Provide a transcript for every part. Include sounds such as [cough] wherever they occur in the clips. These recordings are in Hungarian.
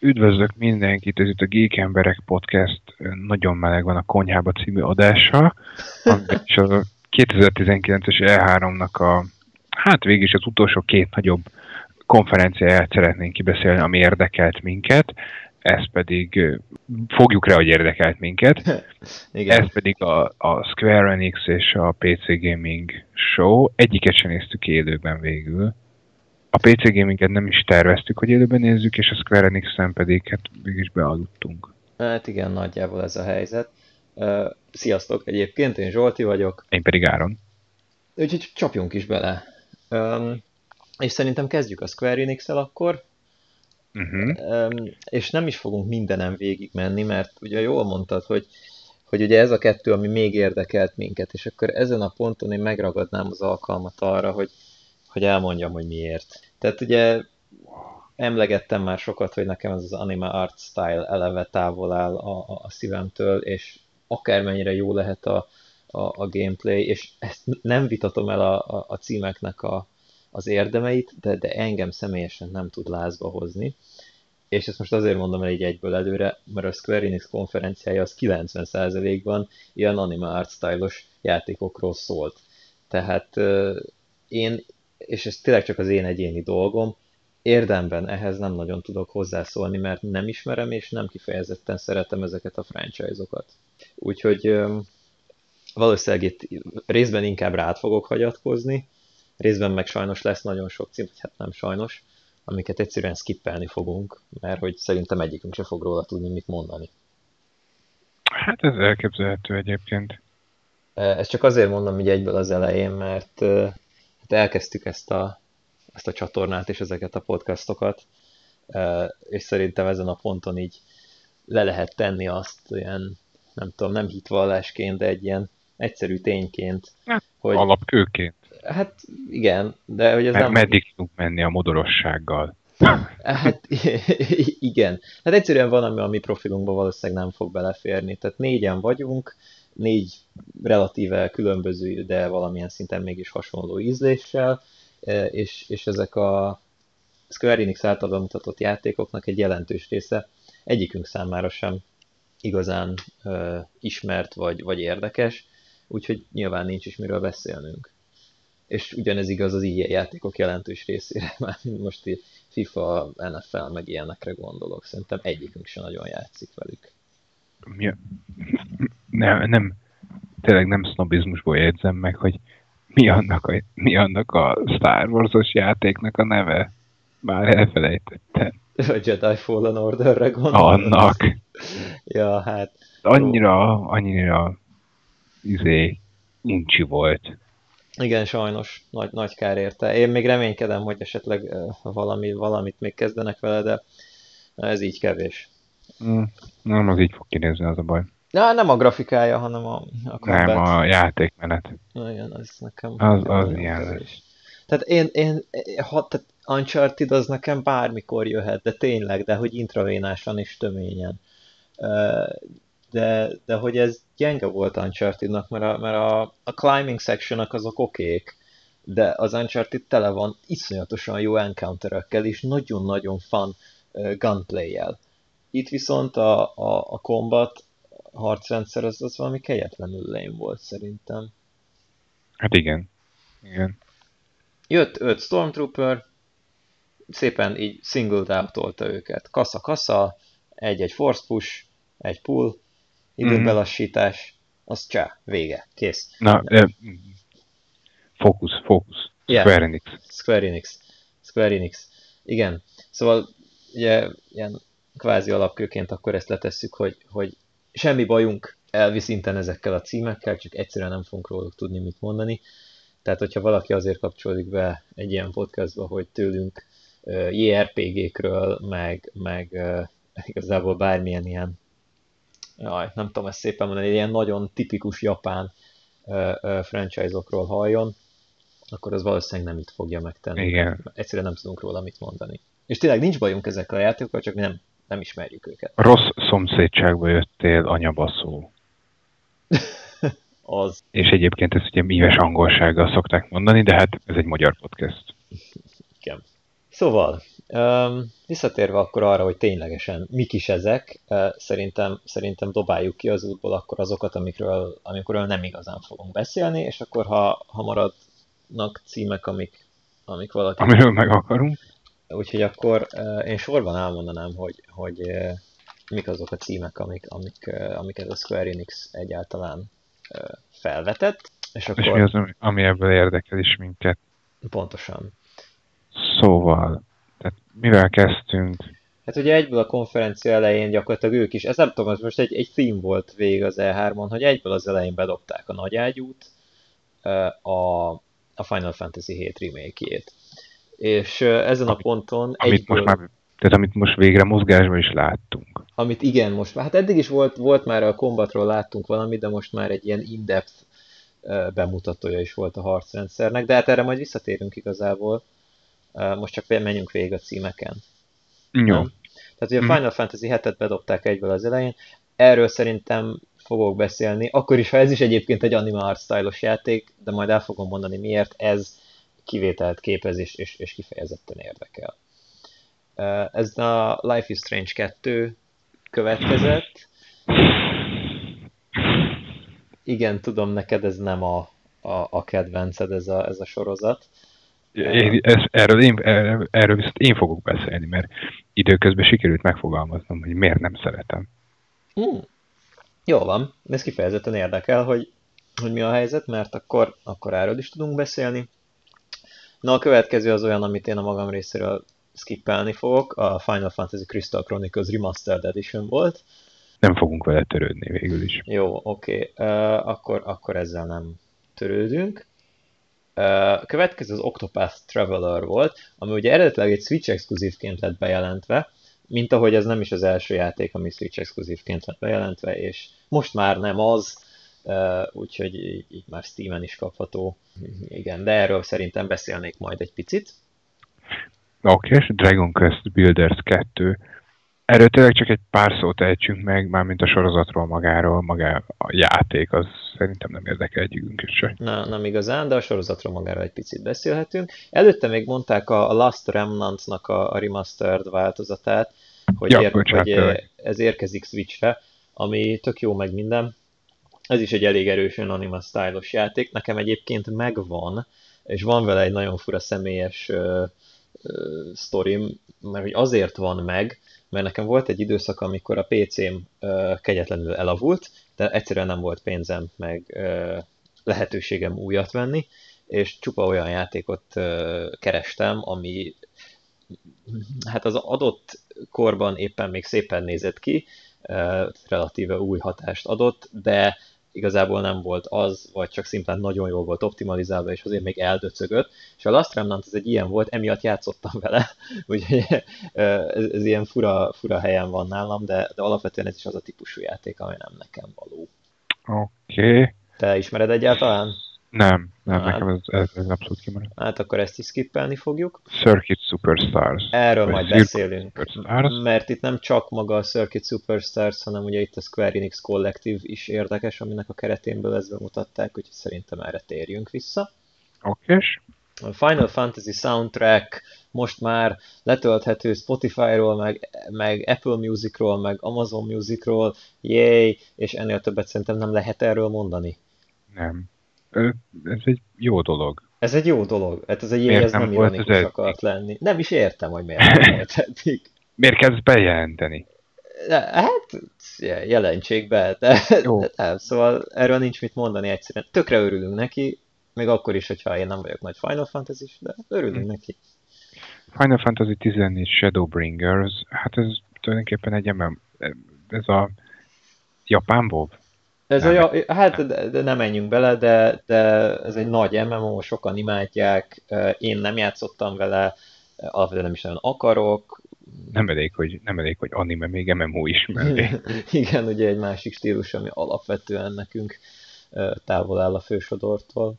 Üdvözlök mindenkit, ez itt a Geek Emberek Podcast Nagyon meleg van a konyhába című adása, és a 2019-es E3-nak a, hát végig is az utolsó két nagyobb konferenciáját szeretnénk kibeszélni, ami érdekelt minket, ez pedig, fogjuk rá, hogy érdekelt minket, [laughs] Igen. ez pedig a, a Square Enix és a PC Gaming Show, egyiket sem néztük élőben végül, a PC gaminget nem is terveztük, hogy élőben nézzük, és a Square Enix-en pedig hát mégis bealudtunk. Hát igen, nagyjából ez a helyzet. Uh, sziasztok egyébként, én Zsolti vagyok. Én pedig Áron. Úgyhogy csapjunk is bele. Um, és szerintem kezdjük a Square Enix-el akkor. Uh-huh. Um, és nem is fogunk mindenem végig menni, mert ugye jól mondtad, hogy, hogy ugye ez a kettő, ami még érdekelt minket, és akkor ezen a ponton én megragadnám az alkalmat arra, hogy, hogy elmondjam, hogy miért. Tehát ugye emlegettem már sokat, hogy nekem ez az anime art style eleve távol áll a, a, a szívemtől, és akármennyire jó lehet a, a, a gameplay, és ezt nem vitatom el a, a, a címeknek a, az érdemeit, de, de engem személyesen nem tud lázba hozni. És ezt most azért mondom el így egyből előre, mert a Square Enix konferenciája az 90%-ban ilyen anime art style-os játékokról szólt. Tehát euh, én és ez tényleg csak az én egyéni dolgom, érdemben ehhez nem nagyon tudok hozzászólni, mert nem ismerem, és nem kifejezetten szeretem ezeket a franchise-okat. Úgyhogy valószínűleg itt részben inkább rád fogok hagyatkozni, részben meg sajnos lesz nagyon sok cím, hát nem sajnos, amiket egyszerűen skippelni fogunk, mert hogy szerintem egyikünk se fog róla tudni mit mondani. Hát ez elképzelhető egyébként. Ezt csak azért mondom így egyből az elején, mert hát elkezdtük ezt a, ezt a csatornát és ezeket a podcastokat, és szerintem ezen a ponton így le lehet tenni azt ilyen, nem tudom, nem hitvallásként, de egy ilyen egyszerű tényként. Hát, hogy, alapkőként. Hát igen, de hogy ez Mert nem... Meddig tudunk menni a modorossággal? Hát igen. Hát egyszerűen van, ami a mi profilunkba valószínűleg nem fog beleférni. Tehát négyen vagyunk, négy relatíve különböző, de valamilyen szinten mégis hasonló ízléssel, e, és, és ezek a Square Enix által bemutatott játékoknak egy jelentős része egyikünk számára sem igazán uh, ismert vagy, vagy érdekes, úgyhogy nyilván nincs is miről beszélnünk. És ugyanez igaz az ilyen játékok jelentős részére, [laughs] már most így FIFA, NFL, meg ilyenekre gondolok. Szerintem egyikünk sem nagyon játszik velük. Mi, nem, nem, tényleg nem sznobizmusból jegyzem meg, hogy mi annak a, mi annak a Star Wars-os játéknak a neve? Már elfelejtettem. [laughs] A Jedi Fallen Order-re gondolom. Annak. ja, hát... Annyira, annyira izé, uncsi volt. Igen, sajnos. Nagy, nagy kár érte. Én még reménykedem, hogy esetleg valami, valamit még kezdenek vele, de ez így kevés. Mm, nem, az így fog kinézni, az a baj. Ja, nem a grafikája, hanem a, a combat. Nem, a játékmenet. Igen, az nekem... Az, az ilyen. Tehát én, én ha, tehát Uncharted az nekem bármikor jöhet, de tényleg, de hogy intravénásan és töményen. De, de hogy ez gyenge volt Uncharted-nak, mert a, mert a, a climbing section azok okék, de az Uncharted tele van iszonyatosan jó encounterekkel és nagyon-nagyon fun gunplay-jel. Itt viszont a, a, a combat harcrendszer az, az valami kegyetlenül lame volt szerintem. Hát igen. Igen. Jött öt Stormtrooper, szépen így singled out őket. Kassa-kassa, egy-egy force push, egy pull, időbelassítás, mm. az csá, vége, kész. Na, eh, fókusz, fókusz. Yeah. Square Enix. Square Enix. Square Enix. Igen. Szóval ugye ilyen kvázi alapkőként akkor ezt letesszük, hogy, hogy semmi bajunk elvi szinten ezekkel a címekkel, csak egyszerűen nem fogunk róluk tudni mit mondani. Tehát, hogyha valaki azért kapcsolódik be egy ilyen podcastba, hogy tőlünk JRPG-kről, meg, meg igazából bármilyen ilyen, jaj, nem tudom ezt szépen mondani, ilyen nagyon tipikus japán franchise-okról halljon, akkor az valószínűleg nem itt fogja megtenni. Igen. Egyszerűen nem tudunk róla mit mondani. És tényleg nincs bajunk ezekkel a játékokkal, csak mi nem nem ismerjük őket. Rossz szomszédságba jöttél, anyabaszó. [laughs] az. És egyébként ezt ugye míves angolsággal szokták mondani, de hát ez egy magyar podcast. Igen. Szóval, visszatérve akkor arra, hogy ténylegesen mik is ezek, szerintem, szerintem dobáljuk ki az útból akkor azokat, amikről, amikről nem igazán fogunk beszélni, és akkor ha, ha maradnak címek, amik, amik valaki... Amiről meg akarunk. Úgyhogy akkor én sorban elmondanám, hogy, hogy mik azok a címek, amik, amik, amiket a Square Enix egyáltalán felvetett. És, akkor... és mi az, ami ebből érdekel is minket? Pontosan. Szóval, tehát mivel kezdtünk? Hát ugye egyből a konferencia elején gyakorlatilag ők is, ez nem tudom, ez most egy, egy theme volt végig az E3-on, hogy egyből az elején bedobták a nagyágyút, a, a Final Fantasy 7 remake-jét. És ezen a ponton amit egyből... Most már, tehát amit most végre mozgásban is láttunk. Amit igen, most már, hát eddig is volt, volt már a kombatról láttunk valamit, de most már egy ilyen in-depth bemutatója is volt a harcrendszernek, de hát erre majd visszatérünk igazából. Most csak menjünk végig a címeken. Jó. Nem? Tehát ugye a mhm. Final Fantasy 7-et bedobták egyből az elején, erről szerintem fogok beszélni, akkor is, ha ez is egyébként egy anime art játék, de majd el fogom mondani miért, ez kivételt képez és, és, és kifejezetten érdekel. Ez a Life is Strange 2 következett. Igen, tudom, neked ez nem a, a, a kedvenced ez a, ez a sorozat. Én, ez, erről, én, erről, erről viszont én fogok beszélni, mert időközben sikerült megfogalmaznom, hogy miért nem szeretem. Hmm. Jó van, ez kifejezetten érdekel, hogy, hogy mi a helyzet, mert akkor, akkor erről is tudunk beszélni. Na a következő az olyan, amit én a magam részéről skippelni fogok, a Final Fantasy Crystal Chronicles Remastered Edition volt. Nem fogunk vele törődni végül is. Jó, oké, okay. uh, akkor, akkor ezzel nem törődünk. A következő az Octopath Traveler volt, ami ugye eredetileg egy Switch exkluzívként lett bejelentve, mint ahogy ez nem is az első játék, ami Switch exkluzívként lett bejelentve, és most már nem az, úgyhogy így már Steam-en is kapható. Igen, de erről szerintem beszélnék majd egy picit. Oké, okay, Dragon Quest Builders 2 Erről tényleg csak egy pár szót ejtsünk meg, mármint a sorozatról magáról, maga a játék, az szerintem nem érdekel egyikünket se. Na, nem igazán, de a sorozatról magáról egy picit beszélhetünk. Előtte még mondták a Last Remnant-nak a, a remastered változatát, hogy, ja, ér, bocsánat, hogy ez érkezik Switchre, ami tök jó meg minden. Ez is egy elég erősen anima style játék. Nekem egyébként megvan, és van vele egy nagyon fura személyes uh, uh, sztorim, mert hogy azért van meg, mert nekem volt egy időszak, amikor a PC-m uh, kegyetlenül elavult, de egyszerűen nem volt pénzem, meg uh, lehetőségem újat venni, és csupa olyan játékot uh, kerestem, ami hát az adott korban éppen még szépen nézett ki, relatíve új hatást adott, de igazából nem volt az, vagy csak szimplán nagyon jól volt optimalizálva, és azért még eldöcögött. És a Last Remnant ez egy ilyen volt, emiatt játszottam vele, [laughs] úgyhogy ez, ez ilyen fura, fura helyen van nálam, de, de alapvetően ez is az a típusú játék, ami nem nekem való. Oké. Okay. Te ismered egyáltalán? Nem, nem, hát, nekem ez, ez, ez abszolút kimaradt. Hát akkor ezt is skippelni fogjuk. Circuit Superstars. Erről majd beszélünk, Superstars. mert itt nem csak maga a Circuit Superstars, hanem ugye itt a Square Enix Collective is érdekes, aminek a keretéből ezt bemutatták, úgyhogy szerintem erre térjünk vissza. Oké. Okay. A Final Fantasy Soundtrack most már letölthető Spotify-ról, meg, meg Apple Music-ról, meg Amazon Music-ról, yay, és ennél többet szerintem nem lehet erről mondani. Nem ez egy jó dolog. Ez egy jó dolog. Hát ez egy miért ez nem, ironikus akart lenni. Nem is értem, hogy miért nem volt [laughs] Miért kezd bejelenteni? Hát, jelentsék be, de, jó. de nem, szóval erről nincs mit mondani egyszerűen. Tökre örülünk neki, még akkor is, hogyha én nem vagyok nagy Final fantasy de örülünk hmm. neki. Final Fantasy 14 Shadowbringers, hát ez tulajdonképpen egy MM, ez a ez nem. a, hát de, de nem menjünk bele, de, de ez egy nagy MMO, sokan imádják, én nem játszottam vele, alapvetően nem is nagyon akarok. Nem elég, hogy, nem elég, hogy anime, még MMO is mellé. [laughs] Igen, ugye egy másik stílus, ami alapvetően nekünk távol áll a fősodortól.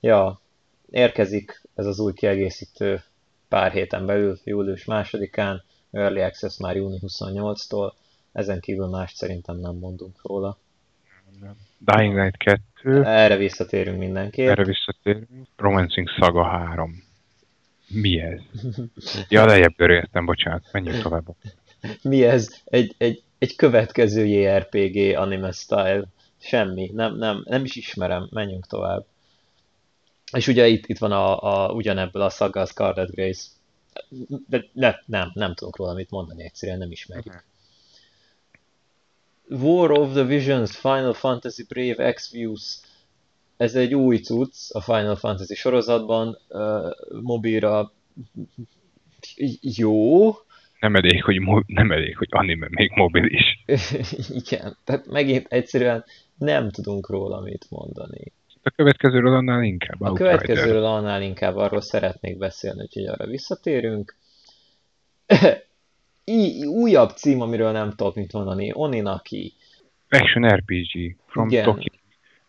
Ja, érkezik ez az új kiegészítő pár héten belül, július másodikán, Early Access már júni 28-tól, ezen kívül mást szerintem nem mondunk róla nem. Dying Light 2. Erre visszatérünk mindenképp. Erre visszatérünk. Romancing Saga 3. Mi ez? Ja, lejjebb görögeztem, bocsánat, menjünk tovább. Mi ez? Egy, egy, egy következő JRPG anime style. Semmi, nem, nem, nem is ismerem, menjünk tovább. És ugye itt, itt van a, a, ugyanebből a Saga Scarlet Grace. De ne, nem, nem tudunk róla mit mondani, egyszerűen nem ismerjük. War of the Visions, Final Fantasy Brave X-Views. Ez egy új cucc a Final Fantasy sorozatban, uh, mobilra jó. Nem elég, hogy, mo- nem elég, hogy anime, még mobil is. [laughs] Igen, tehát megint egyszerűen nem tudunk róla mit mondani. A következőről annál inkább. A következőről annál inkább arról szeretnék beszélni, úgyhogy arra visszatérünk. Újabb cím, amiről nem tudok mit mondani, Oninaki. Action RPG from Igen. Tokyo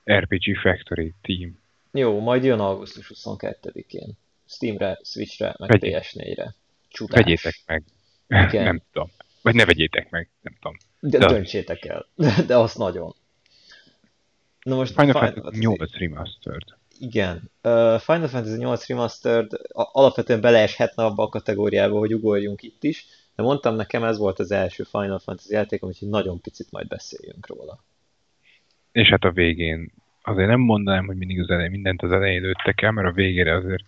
RPG Factory Team. Jó, majd jön augusztus 22-én. Steamre, Switchre, meg Vegy... PS4-re. Csutás. Vegyétek meg. Igen. [laughs] nem tudom. Vagy ne vegyétek meg, nem tudom. De, De döntsétek el. [laughs] De azt nagyon. Na most Final, Final Fantasy 8 Remastered. Igen. Uh, Final Fantasy 8 Remastered alapvetően beleeshetne abba a kategóriába, hogy ugorjunk itt is, de mondtam nekem ez volt az első Final Fantasy játékom, úgyhogy nagyon picit majd beszéljünk róla. És hát a végén azért nem mondanám, hogy mindig az elején, mindent az elején lőttek el, mert a végére azért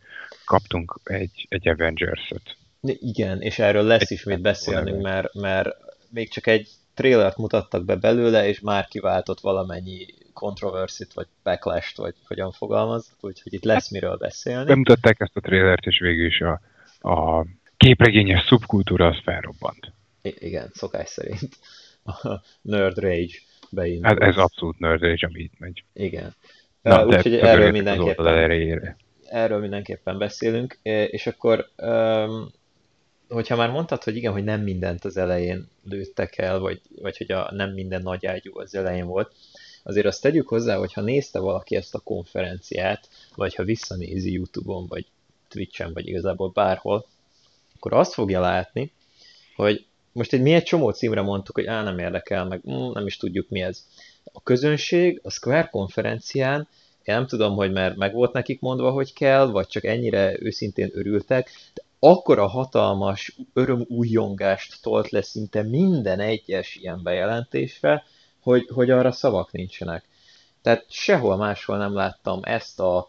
kaptunk egy, egy Avengers-öt. Igen, és erről lesz egy is mit beszélnünk, mert, mert még csak egy trailert mutattak be belőle, és már kiváltott valamennyi controversy vagy backlash vagy hogyan fogalmaz, úgyhogy itt lesz miről beszélni. Bemutatták ezt a trailert, és végül is a, a képregényes szubkultúra az felrobbant. I- igen, szokás szerint. A [laughs] nerd rage beindult. Hát ez abszolút nerd rage, ami itt megy. Igen. Na, uh, úgyhogy erről mindenképpen, erről mindenképpen beszélünk, és akkor um, hogyha már mondtad, hogy igen, hogy nem mindent az elején lőttek el, vagy, vagy hogy a, nem minden nagy ágyú az elején volt, azért azt tegyük hozzá, hogy ha nézte valaki ezt a konferenciát, vagy ha visszanézi YouTube-on, vagy Twitch-en, vagy igazából bárhol, akkor azt fogja látni, hogy most egy, mi egy csomó címre mondtuk, hogy á, nem érdekel, meg mm, nem is tudjuk mi ez. A közönség a Square konferencián, én nem tudom, hogy mert meg volt nekik mondva, hogy kell, vagy csak ennyire őszintén örültek, de akkora hatalmas örömújjongást tolt le szinte minden egyes ilyen bejelentésre, hogy, hogy arra szavak nincsenek. Tehát sehol máshol nem láttam ezt a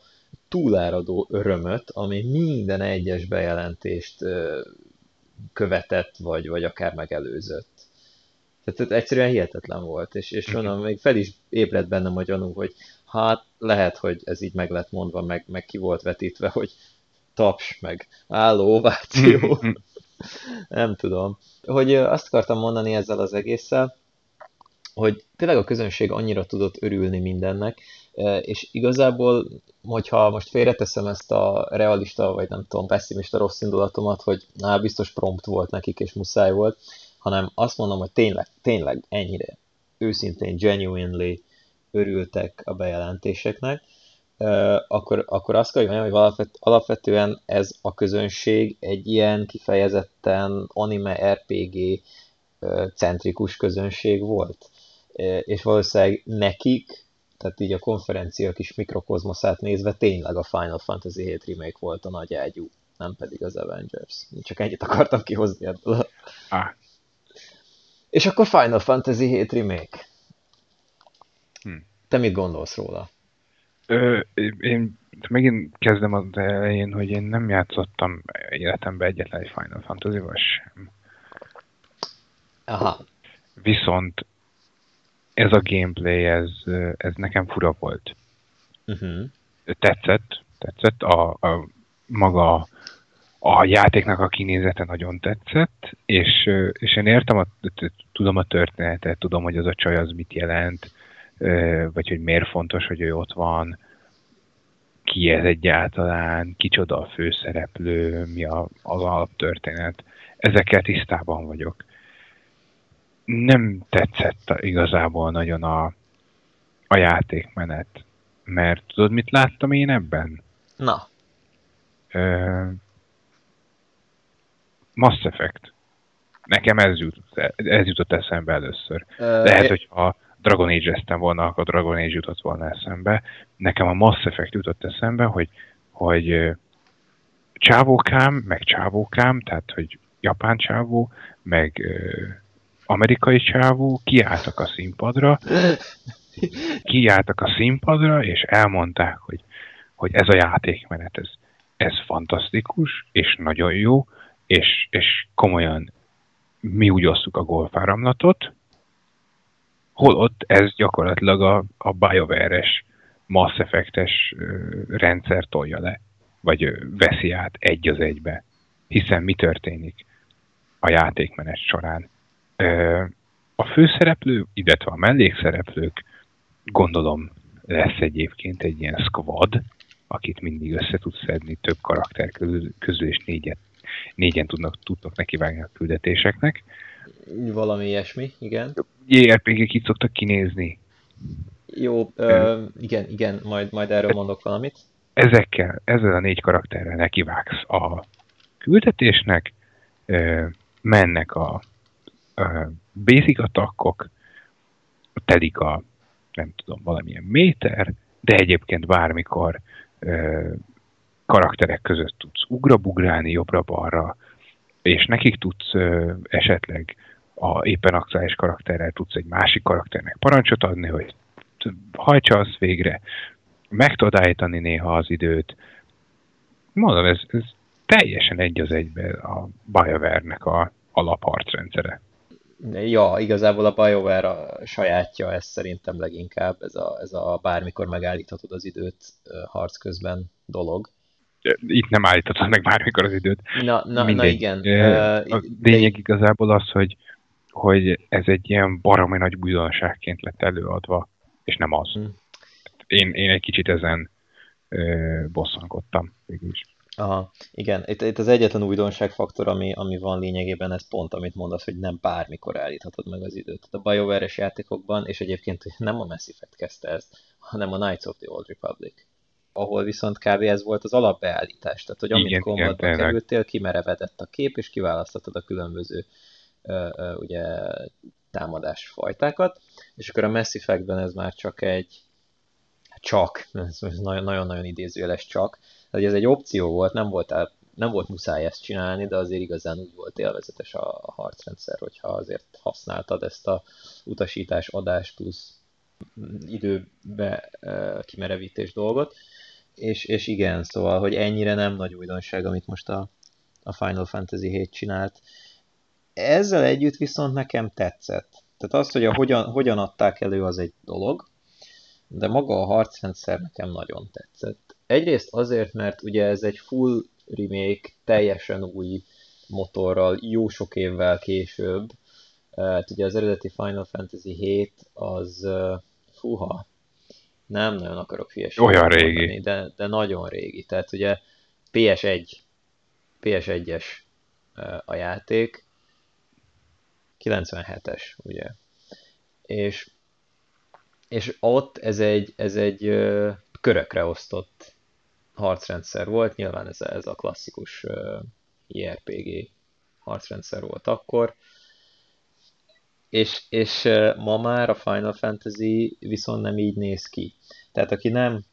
túláradó örömöt, ami minden egyes bejelentést követett, vagy, vagy akár megelőzött. Tehát egyszerűen hihetetlen volt, és, és onnan még fel is ébredt bennem a gyanú, hogy hát lehet, hogy ez így meg lett mondva, meg, meg ki volt vetítve, hogy taps, meg álló ováció. [laughs] nem tudom. Hogy azt akartam mondani ezzel az egésszel, hogy tényleg a közönség annyira tudott örülni mindennek, és igazából, hogyha most félreteszem ezt a realista, vagy nem tudom, pessimista rossz indulatomat, hogy na, biztos prompt volt nekik, és muszáj volt, hanem azt mondom, hogy tényleg, tényleg ennyire őszintén, genuinely örültek a bejelentéseknek, akkor, akkor azt kell, hogy hogy alapvetően ez a közönség egy ilyen kifejezetten anime RPG centrikus közönség volt. És valószínűleg nekik, tehát így a konferencia kis mikrokozmoszát nézve tényleg a Final Fantasy 7 remake volt a nagy ágyú, nem pedig az Avengers. Csak egyet akartam kihozni ebből. Ah. És akkor Final Fantasy 7 remake. Hm. Te mit gondolsz róla? Ö, én megint kezdem az elején, hogy én nem játszottam életemben egyetlen egy Final Fantasy-val sem. Aha. Viszont ez a gameplay, ez, ez nekem fura volt. Uh-huh. Tetszett, tetszett, a, a maga a játéknak a kinézete nagyon tetszett, és, és én értem, a, tudom a történetet, tudom, hogy az a csaj az mit jelent, vagy hogy miért fontos, hogy ő ott van, ki ez egyáltalán, kicsoda a főszereplő, mi a, az alaptörténet. Ezekkel tisztában vagyok. Nem tetszett igazából nagyon a, a játékmenet. Mert tudod, mit láttam én ebben? Na. Ö, Mass Effect. Nekem ez jutott, ez jutott eszembe először. Ö, Lehet, hogy ha Dragon Age-eztem volna, akkor Dragon Age jutott volna eszembe. Nekem a Mass Effect jutott eszembe, hogy, hogy csávókám, meg csávókám, tehát hogy japán csávó, meg amerikai csávó kiálltak a színpadra, kiálltak a színpadra, és elmondták, hogy, hogy ez a játékmenet, ez, ez fantasztikus, és nagyon jó, és, és komolyan mi úgy osztuk a golfáramlatot, holott ez gyakorlatilag a, a BioWare-es Mass Effect-es rendszer tolja le, vagy veszi át egy az egybe. Hiszen mi történik a játékmenet során? A főszereplő, illetve a mellékszereplők, gondolom lesz egyébként egy ilyen squad, akit mindig össze tudsz szedni több karakter közül, közül és négyet, négyen tudnak, tudnak nekivágni a küldetéseknek. Valami ilyesmi, igen. JRPG-k itt szoktak kinézni. Jó, ö, igen, igen, majd, majd erről mondok valamit. Ezekkel, ezzel a négy karakterrel nekivágsz a küldetésnek, ö, mennek a basic attackok, telik a, nem tudom, valamilyen méter, de egyébként bármikor karakterek között tudsz ugrabugrálni jobbra-balra, és nekik tudsz esetleg a éppen aktuális karakterrel tudsz egy másik karakternek parancsot adni, hogy hajtsa azt végre, meg tudod állítani néha az időt. Mondom, ez, ez teljesen egy az egybe a BioWare-nek a alapharcrendszere. Ja, igazából a BioWare a sajátja, ez szerintem leginkább, ez a, ez a bármikor megállíthatod az időt harc közben dolog. Itt nem állíthatod meg bármikor az időt. Na, na, na igen. A lényeg igazából az, hogy, hogy ez egy ilyen baromi nagy újdonságként lett előadva és nem az. Hmm. Én, én egy kicsit ezen bosszankodtam végül is. Aha, igen. Itt, itt az egyetlen újdonságfaktor, ami, ami van lényegében, ez pont, amit mondasz, hogy nem bármikor állíthatod meg az időt. A BioWare-es játékokban, és egyébként nem a Mass Effect kezdte ezt, hanem a Knights of the Old Republic ahol viszont kb. ez volt az alapbeállítás. Tehát, hogy amint kombatba kerültél, kimerevedett a kép, és kiválasztottad a különböző uh, uh, ugye, támadásfajtákat, és akkor a Mass Effect-ben ez már csak egy csak, ez nagyon-nagyon idézőjeles csak, hogy ez egy opció volt, nem volt, nem volt muszáj ezt csinálni, de azért igazán úgy volt élvezetes a, a harcrendszer, hogyha azért használtad ezt a utasítás, adás plusz időbe e, kimerevítés dolgot. És, és igen, szóval, hogy ennyire nem nagy újdonság, amit most a, a Final Fantasy 7 csinált. Ezzel együtt viszont nekem tetszett. Tehát az, hogy a hogyan, hogyan adták elő, az egy dolog, de maga a harcrendszer nekem nagyon tetszett. Egyrészt azért, mert ugye ez egy full remake, teljesen új motorral, jó sok évvel később. Hát ugye az eredeti Final Fantasy 7 az, fúha, nem nagyon akarok hülyeséget Olyan régi. Mondani, de, de nagyon régi. Tehát ugye PS1, PS1-es a játék, 97-es, ugye. És, és ott ez egy, ez egy ö, körökre osztott harcrendszer volt, nyilván ez, ez a klasszikus ö, IRPG harcrendszer volt akkor, és, és ma már a Final Fantasy viszont nem így néz ki. Tehát aki nem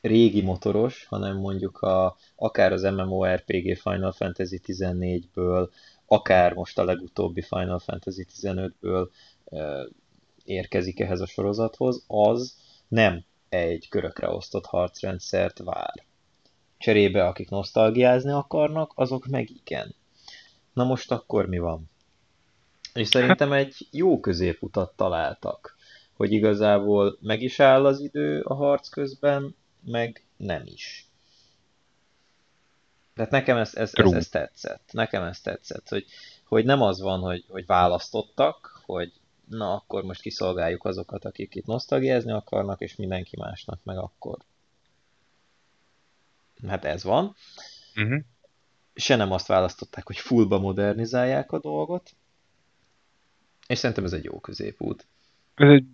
régi motoros, hanem mondjuk a, akár az MMORPG Final Fantasy 14-ből, akár most a legutóbbi Final Fantasy 15-ből érkezik ehhez a sorozathoz, az nem egy körökre osztott harcrendszert vár. Cserébe, akik nosztalgiázni akarnak, azok meg igen. Na most akkor mi van? És szerintem egy jó középutat találtak, hogy igazából meg is áll az idő a harc közben, meg nem is. Tehát nekem ez, ez, ez, ez tetszett. Nekem ez tetszett, hogy, hogy nem az van, hogy, hogy választottak, hogy na akkor most kiszolgáljuk azokat, akik itt nosztalgiázni akarnak, és mindenki másnak meg akkor. Hát ez van. Uh-huh. Se nem azt választották, hogy fullba modernizálják a dolgot, és szerintem ez egy jó középút. Ez egy,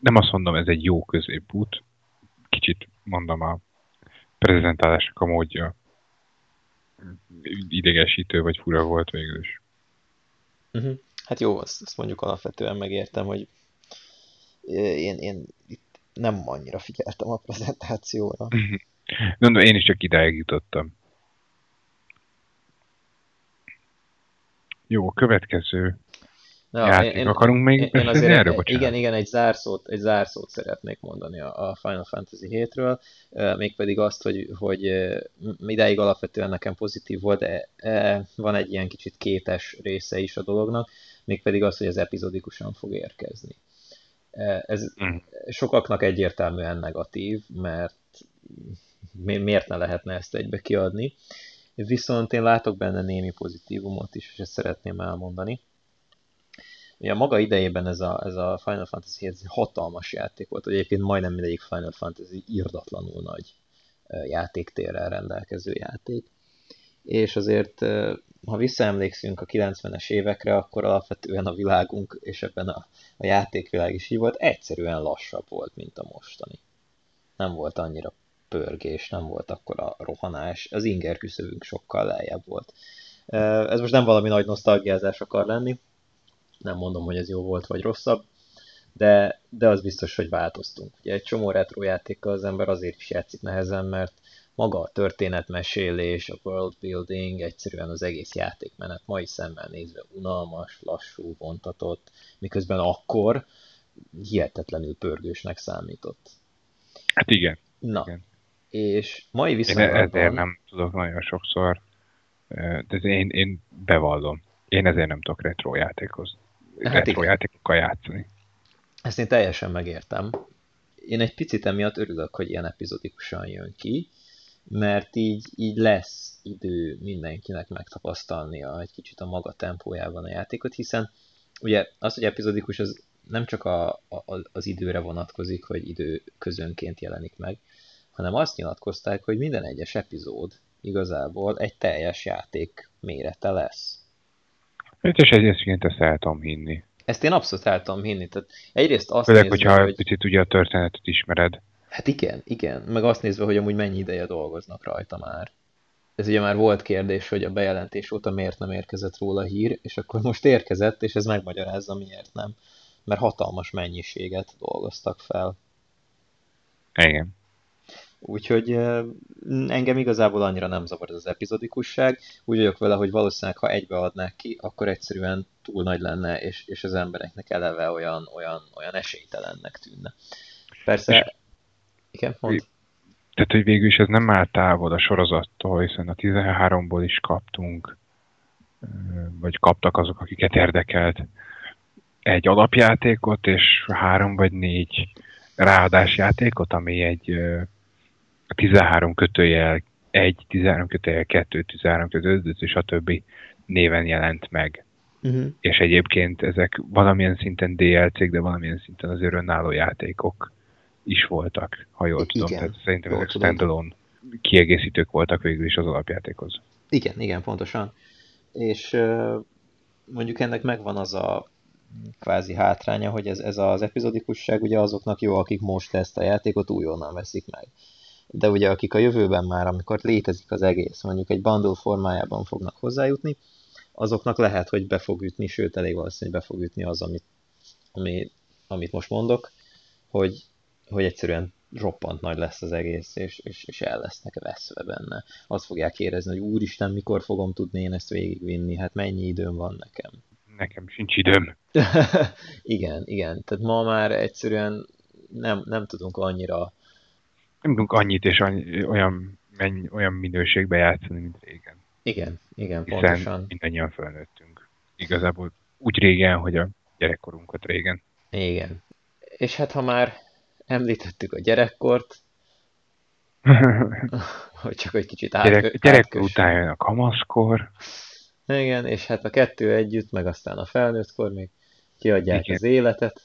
nem azt mondom, ez egy jó középút. Kicsit mondom a prezentálásnak a módja idegesítő vagy fura volt végül is. Uh-huh. Hát jó, azt, azt mondjuk alapvetően megértem, hogy én, én itt nem annyira figyeltem a prezentációra. [laughs] Gondolom, én is csak idáig jutottam. Jó, a következő Na. Én, Akarunk még én, én [laughs] azért erről? Bocsánat. Igen, igen, egy zárszót, egy zárszót szeretnék mondani a, Final Fantasy 7-ről, mégpedig azt, hogy, hogy idáig alapvetően nekem pozitív volt, de e, van egy ilyen kicsit kétes része is a dolognak mégpedig az, hogy ez epizódikusan fog érkezni. Ez mm. sokaknak egyértelműen negatív, mert miért ne lehetne ezt egybe kiadni, viszont én látok benne némi pozitívumot is, és ezt szeretném elmondani. Ugye a maga idejében ez a, ez a Final Fantasy 7 hatalmas játék volt, egyébként majdnem mindegyik Final Fantasy irdatlanul nagy játéktérrel rendelkező játék. És azért, ha visszaemlékszünk a 90-es évekre, akkor alapvetően a világunk, és ebben a, a játékvilág is így volt, egyszerűen lassabb volt, mint a mostani. Nem volt annyira pörgés, nem volt akkor a rohanás, az inger küszöbünk sokkal lejjebb volt. Ez most nem valami nagy nosztalgiázás akar lenni, nem mondom, hogy ez jó volt vagy rosszabb, de, de az biztos, hogy változtunk. Ugye egy csomó retro játékkal az ember azért is játszik nehezen, mert maga a történetmesélés, a world building, egyszerűen az egész játékmenet mai szemmel nézve unalmas, lassú, vontatott, miközben akkor hihetetlenül pörgősnek számított. Hát igen. Na, igen. és mai viszonylatban... Én ezért nem tudok nagyon sokszor, de én, én bevallom, én ezért nem tudok retro játékozni hát retro játékokkal játszani. Ezt én teljesen megértem. Én egy picit emiatt örülök, hogy ilyen epizodikusan jön ki, mert így, így lesz idő mindenkinek megtapasztalnia egy kicsit a maga tempójában a játékot, hiszen ugye az, hogy epizodikus, az nem csak a, a, az időre vonatkozik, hogy idő közönként jelenik meg, hanem azt nyilatkozták, hogy minden egyes epizód igazából egy teljes játék mérete lesz. Hát és egyébként ezt el tudom hinni. Ezt én abszolút el tudom hinni. Tehát egyrészt azt Főleg, nézve, hogyha hogy... picit ugye a történetet ismered. Hát igen, igen. Meg azt nézve, hogy amúgy mennyi ideje dolgoznak rajta már. Ez ugye már volt kérdés, hogy a bejelentés óta miért nem érkezett róla hír, és akkor most érkezett, és ez megmagyarázza, miért nem. Mert hatalmas mennyiséget dolgoztak fel. Igen. Úgyhogy engem igazából annyira nem zavar ez az epizodikusság. Úgy vagyok vele, hogy valószínűleg ha egybeadnák ki, akkor egyszerűen túl nagy lenne, és, és az embereknek eleve olyan, olyan, olyan esélytelennek tűnne. Persze, igen, mond. Tehát, hogy végül is ez nem áll távol a sorozattól, hiszen a 13-ból is kaptunk, vagy kaptak azok, akiket érdekelt egy alapjátékot, és három vagy négy ráadás játékot, ami egy 13 kötőjel 1, 13 kötőjel 2, 13 kötőjel 5, és a többi néven jelent meg. Uh-huh. És egyébként ezek valamilyen szinten DLC-k, de valamilyen szinten az önálló játékok is voltak, ha jól tudom. Igen, Tehát szerintem ezek standalone kiegészítők voltak végül is az alapjátékhoz. Igen, igen, pontosan. És mondjuk ennek megvan az a kvázi hátránya, hogy ez, ez az epizodikusság ugye azoknak jó, akik most ezt a játékot újonnan veszik meg de ugye akik a jövőben már, amikor létezik az egész, mondjuk egy bundle formájában fognak hozzájutni, azoknak lehet, hogy be fog ütni, sőt elég valószínű, hogy be fog ütni az, amit, ami, amit most mondok, hogy, hogy egyszerűen roppant nagy lesz az egész, és, és, és el lesznek veszve benne. Azt fogják érezni, hogy úristen, mikor fogom tudni én ezt végigvinni, hát mennyi időm van nekem. Nekem sincs időm. [laughs] igen, igen. Tehát ma már egyszerűen nem, nem tudunk annyira nem tudunk annyit és annyi, olyan, menny, olyan minőségbe játszani, mint régen. Igen, igen, Hiszen pontosan. mindannyian felnőttünk. Igazából úgy régen, hogy a gyerekkorunkat régen. Igen. És hát ha már említettük a gyerekkort, [laughs] hogy csak egy kicsit át, Gyerek, Gyerekkor után jön a kamaszkor. Igen, és hát a kettő együtt, meg aztán a felnőttkor még kiadják Igen. az életet,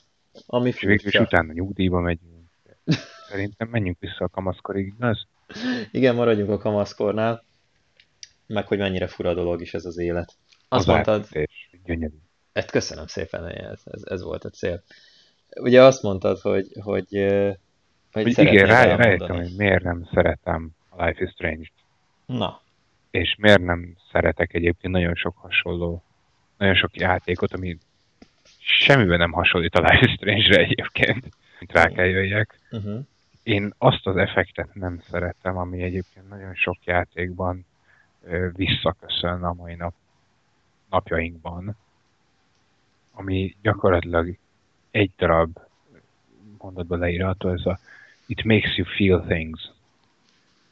ami és végül is utána nyugdíjba megyünk. [laughs] Szerintem menjünk vissza a kamaszkorig, igaz? Igen, maradjunk a kamaszkornál. Meg hogy mennyire fura dolog is ez az élet. Azt az mondtad... Gyönyörű. Hát köszönöm szépen, ez, ez, ez volt a cél. Ugye azt mondtad, hogy, hogy, hogy, hogy igen, rá, rájöttem, hogy miért nem szeretem a Life is Strange-t. Na. És miért nem szeretek egyébként nagyon sok hasonló, nagyon sok játékot, ami semmiben nem hasonlít a Life is Strange-re egyébként, mint rá kell jöjjek. Uh-huh én azt az effektet nem szeretem, ami egyébként nagyon sok játékban ö, visszaköszön a mai nap. napjainkban, ami gyakorlatilag egy darab mondatban leírható, ez a it makes you feel things.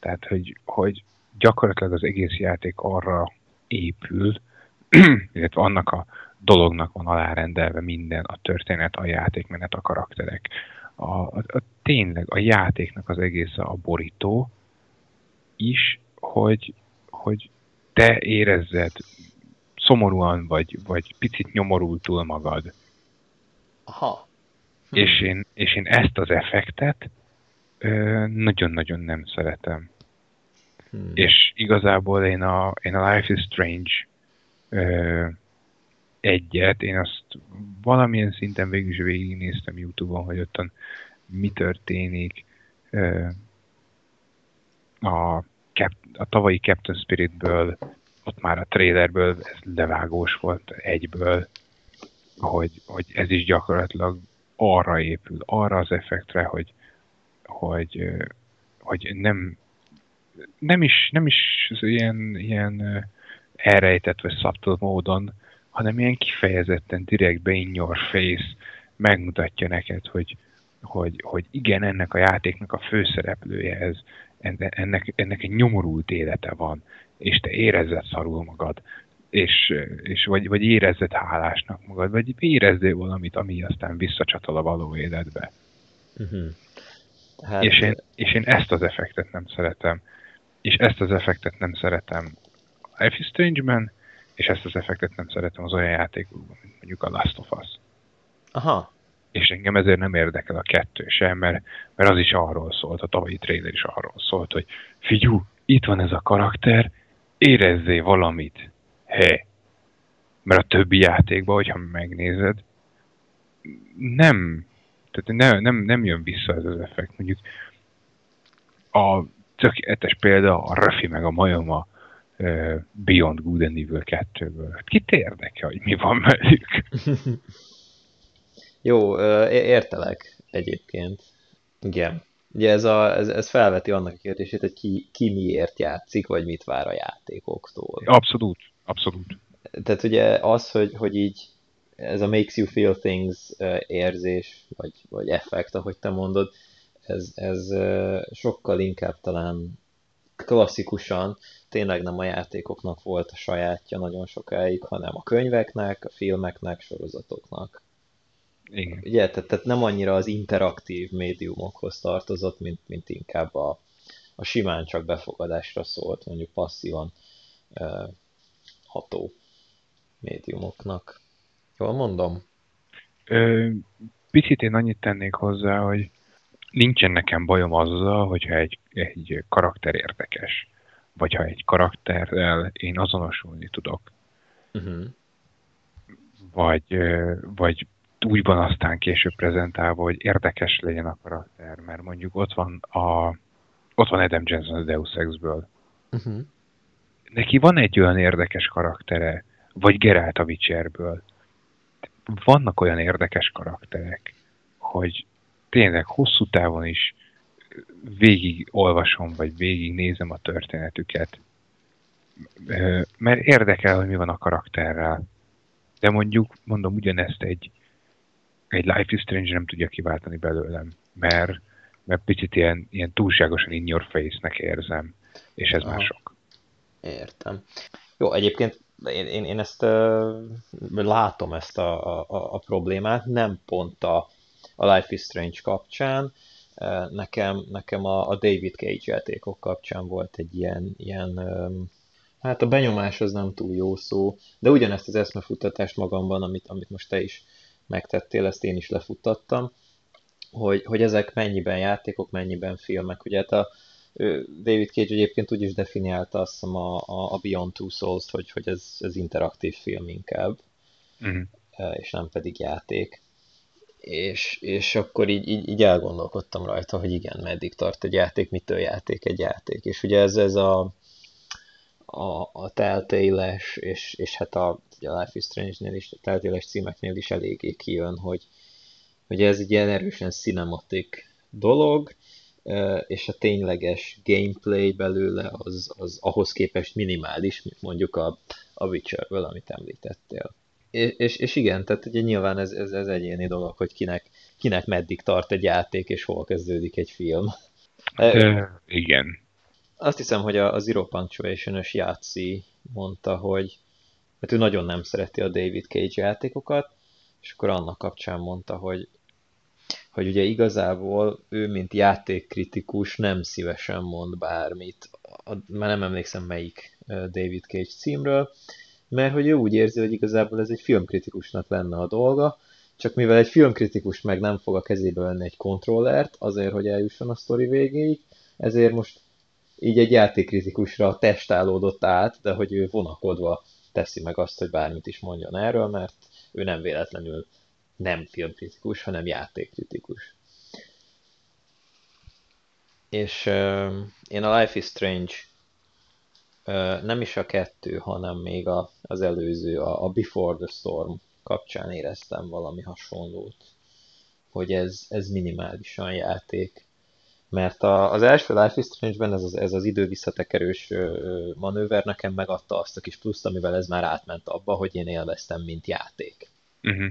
Tehát, hogy, hogy gyakorlatilag az egész játék arra épül, [clears throat] illetve annak a dolognak van alárendelve minden, a történet, a játékmenet, a karakterek. A, a, a tényleg a játéknak az egész a borító is, hogy, hogy te érezzed szomorúan, vagy, vagy picit nyomorultul magad. Aha. Hm. És, én, és én ezt az effektet nagyon-nagyon nem szeretem. Hmm. És igazából én a, én a Life is Strange ö, egyet, én azt valamilyen szinten végül is végignéztem Youtube-on, hogy ottan mi történik. Ö, a, Cap, a tavalyi Captain Spiritből, ott már a trailerből ez levágós volt egyből, hogy, hogy ez is gyakorlatilag arra épül, arra az effektre, hogy, hogy, hogy nem, nem is, nem is ilyen, ilyen elrejtett vagy subtle módon, hanem ilyen kifejezetten direkt in your face megmutatja neked, hogy, hogy, hogy igen, ennek a játéknak a főszereplője ez, ennek, ennek egy nyomorult élete van, és te érezzed szarul magad, és, és vagy, vagy érezzed hálásnak magad, vagy érezzél valamit, ami aztán visszacsatol a való életbe. Uh-huh. Hát... És, én, és én ezt az effektet nem szeretem. És ezt az effektet nem szeretem Life is Strange-ben, és ezt az effektet nem szeretem az olyan játékokban, mint mondjuk a Last of Us. Aha. És engem ezért nem érdekel a kettő sem, mert, mert az is arról szólt, a tavalyi trailer is arról szólt, hogy figyú, itt van ez a karakter, érezzé valamit. Hé. Mert a többi játékban, hogyha megnézed, nem tehát nem, nem, nem jön vissza ez az effekt. Mondjuk a tökéletes példa a Raffi meg a majom a uh, Beyond Good and Evil 2-ből. Hát kit érdekel, hogy mi van velük? [laughs] Jó, értelek egyébként. Igen. Ugye ez, a, ez, ez felveti annak a kérdését, hogy ki, ki miért játszik, vagy mit vár a játékoktól. Abszolút, abszolút. Tehát ugye az, hogy, hogy így ez a makes you feel things érzés, vagy, vagy effekt, ahogy te mondod, ez, ez sokkal inkább talán klasszikusan tényleg nem a játékoknak volt a sajátja nagyon sokáig, hanem a könyveknek, a filmeknek, sorozatoknak. Igen. Ugye, tehát, tehát nem annyira az interaktív médiumokhoz tartozott, mint, mint inkább a, a simán csak befogadásra szólt, mondjuk passzívan ható médiumoknak. Jól mondom? Ö, picit én annyit tennék hozzá, hogy nincsen nekem bajom azzal, hogyha egy, egy karakter érdekes, vagy ha egy karakterrel én azonosulni tudok. Uh-huh. Vagy, vagy úgy van aztán később prezentálva, hogy érdekes legyen a karakter, mert mondjuk ott van a ott van Adam Jensen a Deus Ex-ből. Uh-huh. Neki van egy olyan érdekes karaktere, vagy Geralt a Witcherből, vannak olyan érdekes karakterek, hogy tényleg hosszú távon is végig olvasom, vagy végig nézem a történetüket, mert érdekel, hogy mi van a karakterrel. De mondjuk, mondom, ugyanezt egy, egy Life is Strange nem tudja kiváltani belőlem, mert, mert picit ilyen, ilyen túlságosan in your face-nek érzem, és ez Aha. már sok. Értem. Jó, egyébként én, én, én ezt látom ezt a, a, a problémát, nem pont a, a Life is Strange kapcsán, nekem, nekem a, a David Cage játékok kapcsán volt egy ilyen, ilyen hát a benyomás az nem túl jó szó, de ugyanezt az eszmefuttatást magamban, amit, amit most te is megtettél, ezt én is lefuttattam, hogy, hogy ezek mennyiben játékok, mennyiben filmek. Ugye hát a, David Cage egyébként úgy is definiálta azt hiszem a, a Beyond Two Souls-t, hogy, hogy ez, ez interaktív film inkább, uh-huh. és nem pedig játék. És, és akkor így, így, így elgondolkodtam rajta, hogy igen, meddig tart egy játék, mitől játék egy játék. És ugye ez, ez a, a, a telltale és, és hát a, a Life is Strange-nél is, a telltale címeknél is eléggé kijön, hogy, hogy ez egy ilyen erősen cinematik dolog, és a tényleges gameplay belőle az, az ahhoz képest minimális, mint mondjuk a, a Witcherből, amit említettél. És, és, és igen, tehát ugye nyilván ez, ez, ez egyéni dolog, hogy kinek, kinek meddig tart egy játék, és hol kezdődik egy film. E, igen. Azt hiszem, hogy a, a Zero Punctuation-ös játszi mondta, hogy hát ő nagyon nem szereti a David Cage játékokat, és akkor annak kapcsán mondta, hogy hogy ugye igazából ő, mint játékkritikus nem szívesen mond bármit, már nem emlékszem melyik David Cage címről, mert hogy ő úgy érzi, hogy igazából ez egy filmkritikusnak lenne a dolga, csak mivel egy filmkritikus meg nem fog a kezébe venni egy kontrollert, azért, hogy eljusson a sztori végéig, ezért most így egy játékkritikusra testálódott át, de hogy ő vonakodva teszi meg azt, hogy bármit is mondjon erről, mert ő nem véletlenül nem filmkritikus, hanem játékkritikus. És uh, én a Life is Strange uh, nem is a kettő, hanem még a, az előző, a, a Before the Storm kapcsán éreztem valami hasonlót, hogy ez, ez minimálisan játék. Mert a, az első Life is Strange-ben ez az, ez az idő visszatekerős manőver nekem megadta azt a kis pluszt, amivel ez már átment abba, hogy én élveztem, mint játék. Uh-huh.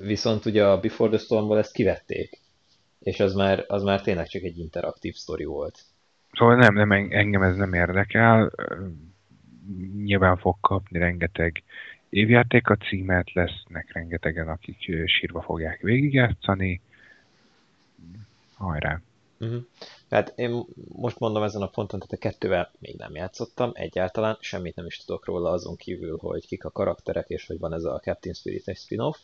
Viszont ugye a Before the Stormból ezt kivették, és az már, az már tényleg csak egy interaktív sztori volt. Szóval nem, nem, engem ez nem érdekel. Nyilván fog kapni rengeteg évjáték a címet, lesznek rengetegen, akik sírva fogják végigjátszani. Hajrá! Uh-huh. Hát én most mondom ezen a ponton, tehát a kettővel még nem játszottam, egyáltalán semmit nem is tudok róla azon kívül, hogy kik a karakterek, és hogy van ez a Captain Spirit egy spin-off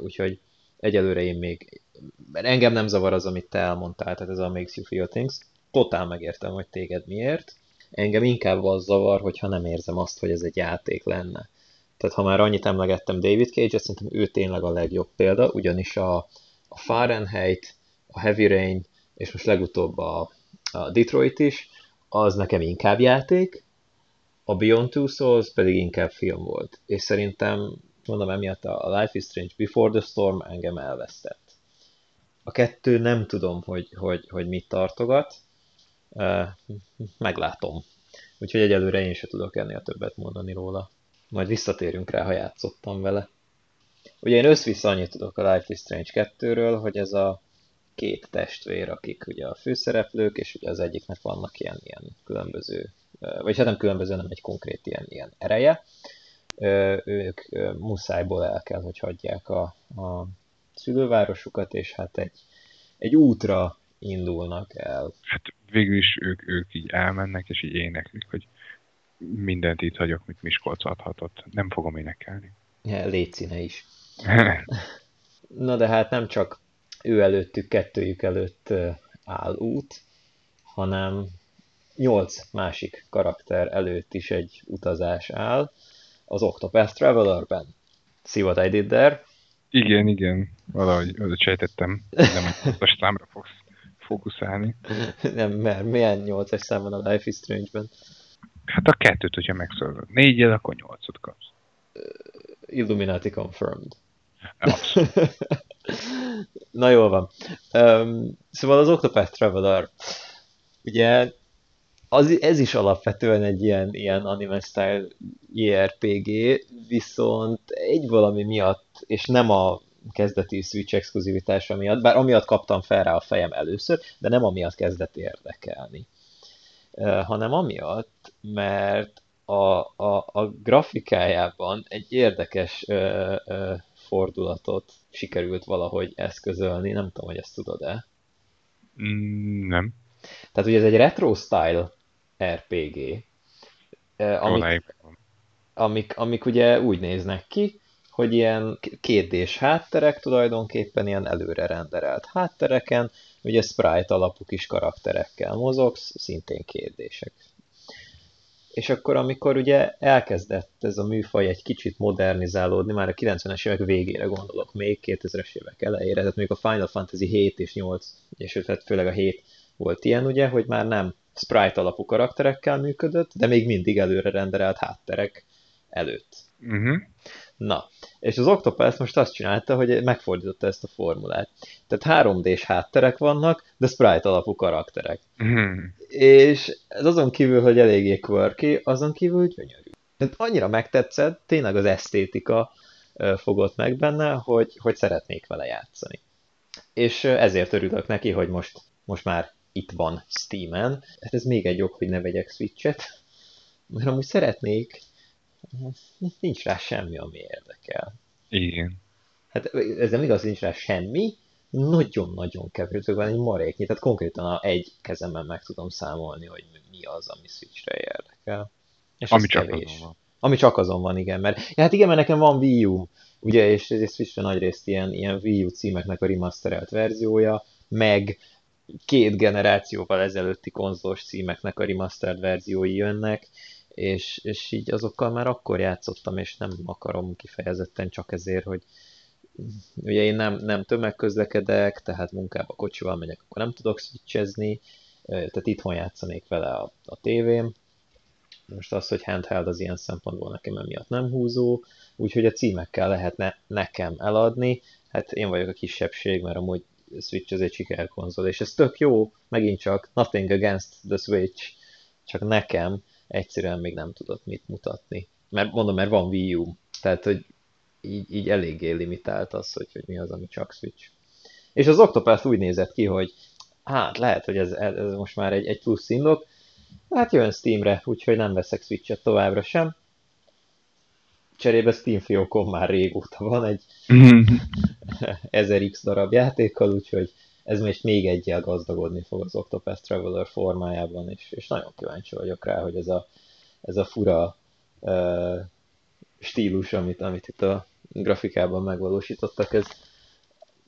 úgyhogy egyelőre én még, mert engem nem zavar az, amit te elmondtál, tehát ez a Makes You Feel Things, totál megértem, hogy téged miért. Engem inkább az zavar, hogyha nem érzem azt, hogy ez egy játék lenne. Tehát ha már annyit emlegettem David Cage-et, szerintem ő tényleg a legjobb példa, ugyanis a, a Fahrenheit, a Heavy Rain, és most legutóbb a, a Detroit is, az nekem inkább játék, a Beyond Two Souls pedig inkább film volt. És szerintem mondom, emiatt a Life is Strange Before the Storm engem elvesztett. A kettő nem tudom, hogy, hogy, hogy mit tartogat, meglátom. Úgyhogy egyelőre én sem tudok ennél többet mondani róla. Majd visszatérünk rá, ha játszottam vele. Ugye én összvisz annyit tudok a Life is Strange 2-ről, hogy ez a két testvér, akik ugye a főszereplők, és ugye az egyiknek vannak ilyen, ilyen különböző, vagy hát nem különböző, nem egy konkrét ilyen, ilyen ereje, ők muszájból el kell, hogy hagyják a, a szülővárosukat, és hát egy, egy útra indulnak el. Hát végül is ők, ők így elmennek, és így éneklik, hogy mindent itt hagyok, mit Miskolc adhatott. Nem fogom énekelni. Létszíne is. [laughs] Na de hát nem csak ő előttük, kettőjük előtt áll út, hanem nyolc másik karakter előtt is egy utazás áll, az Octopath Traveler-ben. See what I did there? Igen, igen. Valahogy oda sejtettem, nem egy pontos számra fogsz fókuszálni. [laughs] nem, mert milyen nyolcas szám van a Life is Strange-ben? Hát a kettőt, hogyha megszorozod. Négyel, akkor nyolcot kapsz. Uh, Illuminati confirmed. [laughs] Na jól van. Um, szóval az Octopath Traveler, ugye az, ez is alapvetően egy ilyen, ilyen anime style JRPG, viszont egy valami miatt, és nem a kezdeti Switch exkluzivitása miatt, bár amiatt kaptam fel rá a fejem először, de nem amiatt kezdett érdekelni, uh, hanem amiatt, mert a, a, a grafikájában egy érdekes uh, uh, fordulatot sikerült valahogy eszközölni, nem tudom, hogy ezt tudod-e? Mm, nem. Tehát ugye ez egy retro style RPG, amik, amik, amik ugye úgy néznek ki, hogy ilyen kétdés hátterek tulajdonképpen ilyen előre renderelt háttereken, ugye sprite alapú kis karakterekkel mozogsz, szintén kétdések. És akkor, amikor ugye elkezdett ez a műfaj egy kicsit modernizálódni, már a 90-es évek végére gondolok, még 2000-es évek elejére, tehát még a Final Fantasy 7 és 8, és hát főleg a 7 volt ilyen, ugye, hogy már nem sprite alapú karakterekkel működött, de még mindig előre renderelt hátterek előtt. Uh-huh. Na, És az Octopath most azt csinálta, hogy megfordította ezt a formulát. Tehát 3D-s hátterek vannak, de sprite alapú karakterek. Mm. És ez azon kívül, hogy eléggé quirky, azon kívül gyönyörű. Tehát annyira megtetszett, tényleg az esztétika fogott meg benne, hogy, hogy szeretnék vele játszani. És ezért örülök neki, hogy most, most már itt van Steam-en. Hát ez még egy ok, hogy ne vegyek Switch-et, mert amúgy szeretnék, nincs rá semmi, ami érdekel. Igen. Hát ez nem igaz, nincs rá semmi, nagyon-nagyon kevés, van egy maréknyi, tehát konkrétan a egy kezemben meg tudom számolni, hogy mi az, ami Switchre érdekel. És ami csak kevés. azon van. Ami csak azon van, igen, mert ja, hát igen, mert nekem van Wii U, ugye, és ez Switchre nagyrészt ilyen, ilyen Wii U címeknek a remasterelt verziója, meg két generációval ezelőtti konzolos címeknek a remastered verziói jönnek, és, és így azokkal már akkor játszottam, és nem akarom kifejezetten csak ezért, hogy ugye én nem, nem tömegközlekedek, tehát munkába kocsival megyek, akkor nem tudok switchezni, tehát itthon játszanék vele a, a tévém. Most az, hogy handheld az ilyen szempontból nekem emiatt nem húzó, úgyhogy a címekkel lehetne nekem eladni. Hát én vagyok a kisebbség, mert amúgy Switch az egy sikerkonzol, és ez tök jó, megint csak nothing against the Switch, csak nekem egyszerűen még nem tudott mit mutatni. Mert mondom, mert van Wii U, tehát hogy így, így eléggé limitált az, hogy, hogy mi az, ami csak Switch. És az Octopath úgy nézett ki, hogy hát lehet, hogy ez, ez most már egy, egy plusz indok, hát jön Steamre, úgyhogy nem veszek Switch-et továbbra sem. Cserébe Steam fiókon már régóta van egy [laughs] 1000x darab játékkal, úgyhogy ez most még egyel gazdagodni fog az Octopath Traveler formájában, és, és nagyon kíváncsi vagyok rá, hogy ez a, ez a fura uh, stílus, amit, amit itt a grafikában megvalósítottak, ez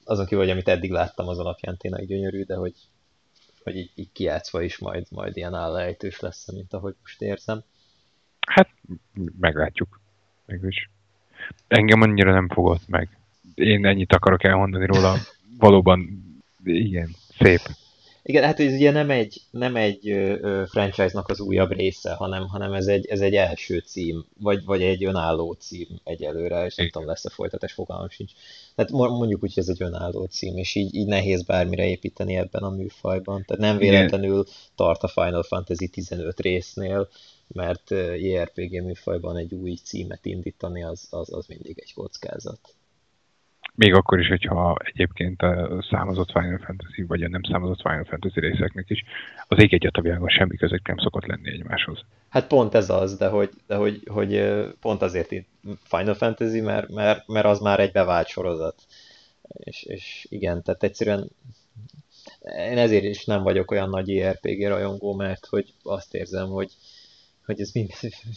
azon kívül, hogy amit eddig láttam, az alapján tényleg gyönyörű, de hogy, hogy így, így kiátszva is majd, majd ilyen állejtős lesz, mint ahogy most érzem. Hát, meglátjuk. Mégis. Engem annyira nem fogott meg. Én ennyit akarok elmondani róla. Valóban, igen, szép. Igen, hát ez ugye nem egy, nem egy franchise-nak az újabb része, hanem, hanem ez, egy, ez egy első cím, vagy, vagy egy önálló cím egyelőre, és nem tudom, lesz-e folytatás, fogalmam sincs. Tehát mondjuk úgy, hogy ez egy önálló cím, és így, így nehéz bármire építeni ebben a műfajban. Tehát nem véletlenül tart a Final Fantasy 15 résznél, mert JRPG műfajban egy új címet indítani, az, az, az mindig egy kockázat. Még akkor is, hogyha egyébként a számozott Final Fantasy, vagy a nem számozott Final Fantasy részeknek is az ég egyet a világon semmi között nem szokott lenni egymáshoz. Hát pont ez az, de hogy, de hogy, hogy pont azért itt Final Fantasy, mert, mert, mert az már egy bevált sorozat. És, és igen, tehát egyszerűen én ezért is nem vagyok olyan nagy RPG rajongó, mert hogy azt érzem, hogy, hogy ez mind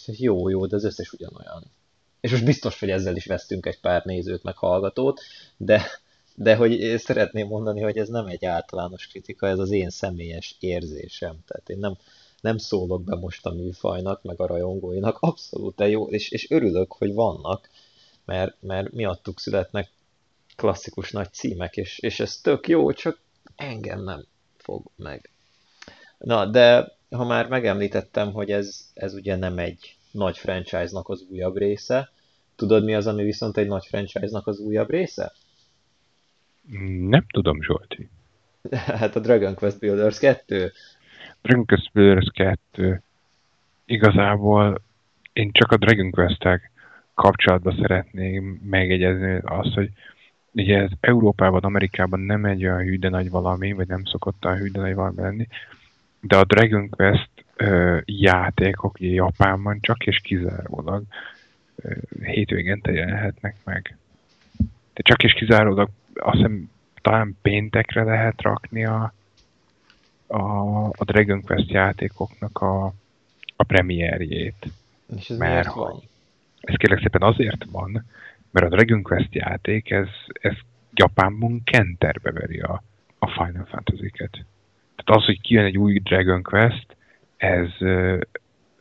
jó, jó, de az összes ugyanolyan és most biztos, hogy ezzel is vesztünk egy pár nézőt, meg hallgatót, de, de hogy szeretném mondani, hogy ez nem egy általános kritika, ez az én személyes érzésem. Tehát én nem, nem szólok be most a műfajnak, meg a rajongóinak, abszolút jó, és, és örülök, hogy vannak, mert, mert miattuk születnek klasszikus nagy címek, és, és ez tök jó, csak engem nem fog meg. Na, de ha már megemlítettem, hogy ez, ez ugye nem egy nagy franchise-nak az újabb része. Tudod, mi az, ami viszont egy nagy franchise-nak az újabb része? Nem tudom, Zsolti. [laughs] Hát a Dragon Quest Builders 2. Dragon Quest Builders 2. Igazából én csak a Dragon Quest-tek kapcsolatban szeretném megegyezni azt, hogy ugye ez Európában, Amerikában nem egy olyan hűde nagy valami, vagy nem szokott olyan hűde nagy valami lenni, de a Dragon Quest ö, játékok Japánban csak és kizárólag ö, hétvégente jelenhetnek meg. De csak és kizárólag azt hiszem talán péntekre lehet rakni a, a, a Dragon Quest játékoknak a, a premierjét. És ez mert van? Ez kérlek szépen azért van, mert a Dragon Quest játék, ez, ez Japánban kenterbe veri a, a Final Fantasy-ket. Tehát az, hogy kijön egy új Dragon Quest, ez,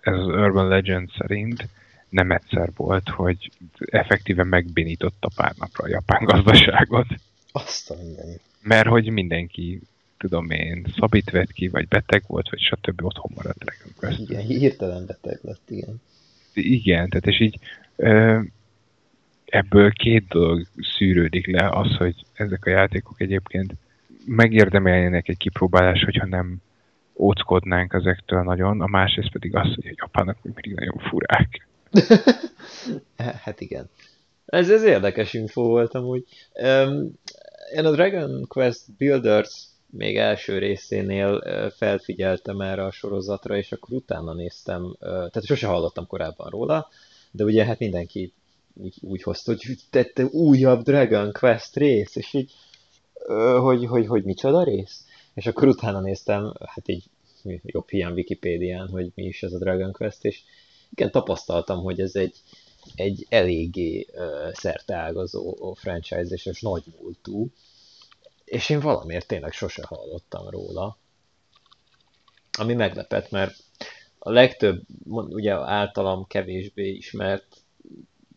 ez az Urban Legend szerint nem egyszer volt, hogy effektíve megbénította pár napra a japán gazdaságot. Azt a. Mert hogy mindenki, tudom én, szabít vett ki, vagy beteg volt, vagy stb. otthon maradt Dragon Quest. Igen, hirtelen beteg lett, igen. Igen, tehát és így ö, ebből két dolog szűrődik le, az, hogy ezek a játékok egyébként megérdemeljenek egy kipróbálás, hogyha nem óckodnánk ezektől nagyon, a másrészt pedig az, hogy a japánok még mindig nagyon furák. [laughs] hát igen. Ez, ez érdekes info volt amúgy. Um, én a Dragon Quest Builders még első részénél felfigyeltem erre a sorozatra, és akkor utána néztem, tehát sose hallottam korábban róla, de ugye hát mindenki úgy, úgy hozta, hogy tette újabb Dragon Quest rész, és így, hogy, hogy, hogy micsoda rész? És akkor utána néztem, hát így jobb hiány Wikipédián, hogy mi is ez a Dragon Quest, és igen, tapasztaltam, hogy ez egy, egy eléggé uh, szerteágazó franchise, és, és nagy múltú, és én valamiért tényleg sose hallottam róla. Ami meglepett, mert a legtöbb, ugye általam kevésbé ismert,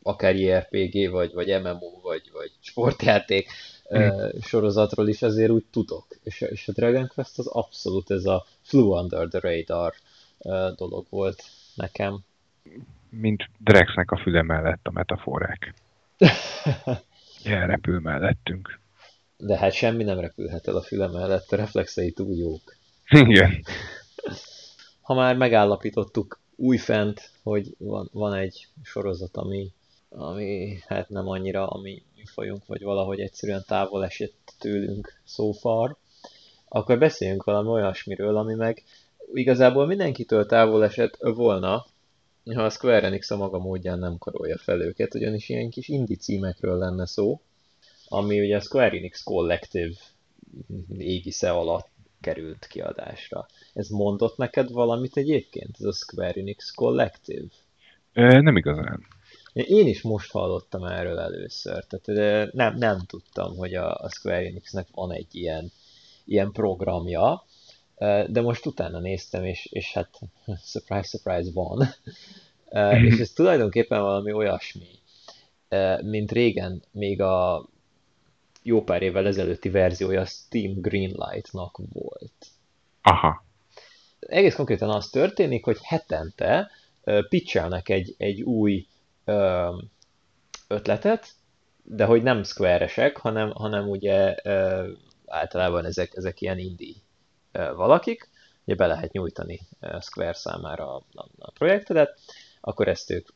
akár JRPG, vagy, vagy MMO, vagy, vagy sportjáték mm. sorozatról is azért úgy tudok. És, és a Dragon Quest az abszolút ez a flew under the radar dolog volt nekem. Mint Drexnek a füle mellett a metaforák. [laughs] Elrepül mellettünk. De hát semmi nem repülhet el a füle mellett, a reflexei túl jók. Igen. [laughs] Ha már megállapítottuk újfent, hogy van, van egy sorozat, ami, ami hát nem annyira a mi műfajunk, vagy valahogy egyszerűen távol esett tőlünk so far, akkor beszéljünk valami olyasmiről, ami meg igazából mindenkitől távol esett volna, ha a Square Enix a maga módján nem karolja fel őket, ugyanis ilyen kis indie címekről lenne szó, ami ugye a Square Enix Collective égisze alatt került kiadásra. Ez mondott neked valamit egyébként, ez a Square Enix Collective? Nem igazán. Én is most hallottam erről először, tehát nem, nem tudtam, hogy a, a Square Enixnek van egy ilyen, ilyen programja, de most utána néztem, és, és hát [laughs] surprise, surprise van. és ez tulajdonképpen valami olyasmi, mint régen még a jó pár évvel ezelőtti verziója Steam Greenlight-nak volt. Aha. Egész konkrétan az történik, hogy hetente pitchelnek egy, egy új ötletet, de hogy nem square hanem, hanem ugye uh, általában ezek, ezek ilyen indie uh, valakik, ugye be lehet nyújtani Square számára a, a, a projektedet, akkor ezt ők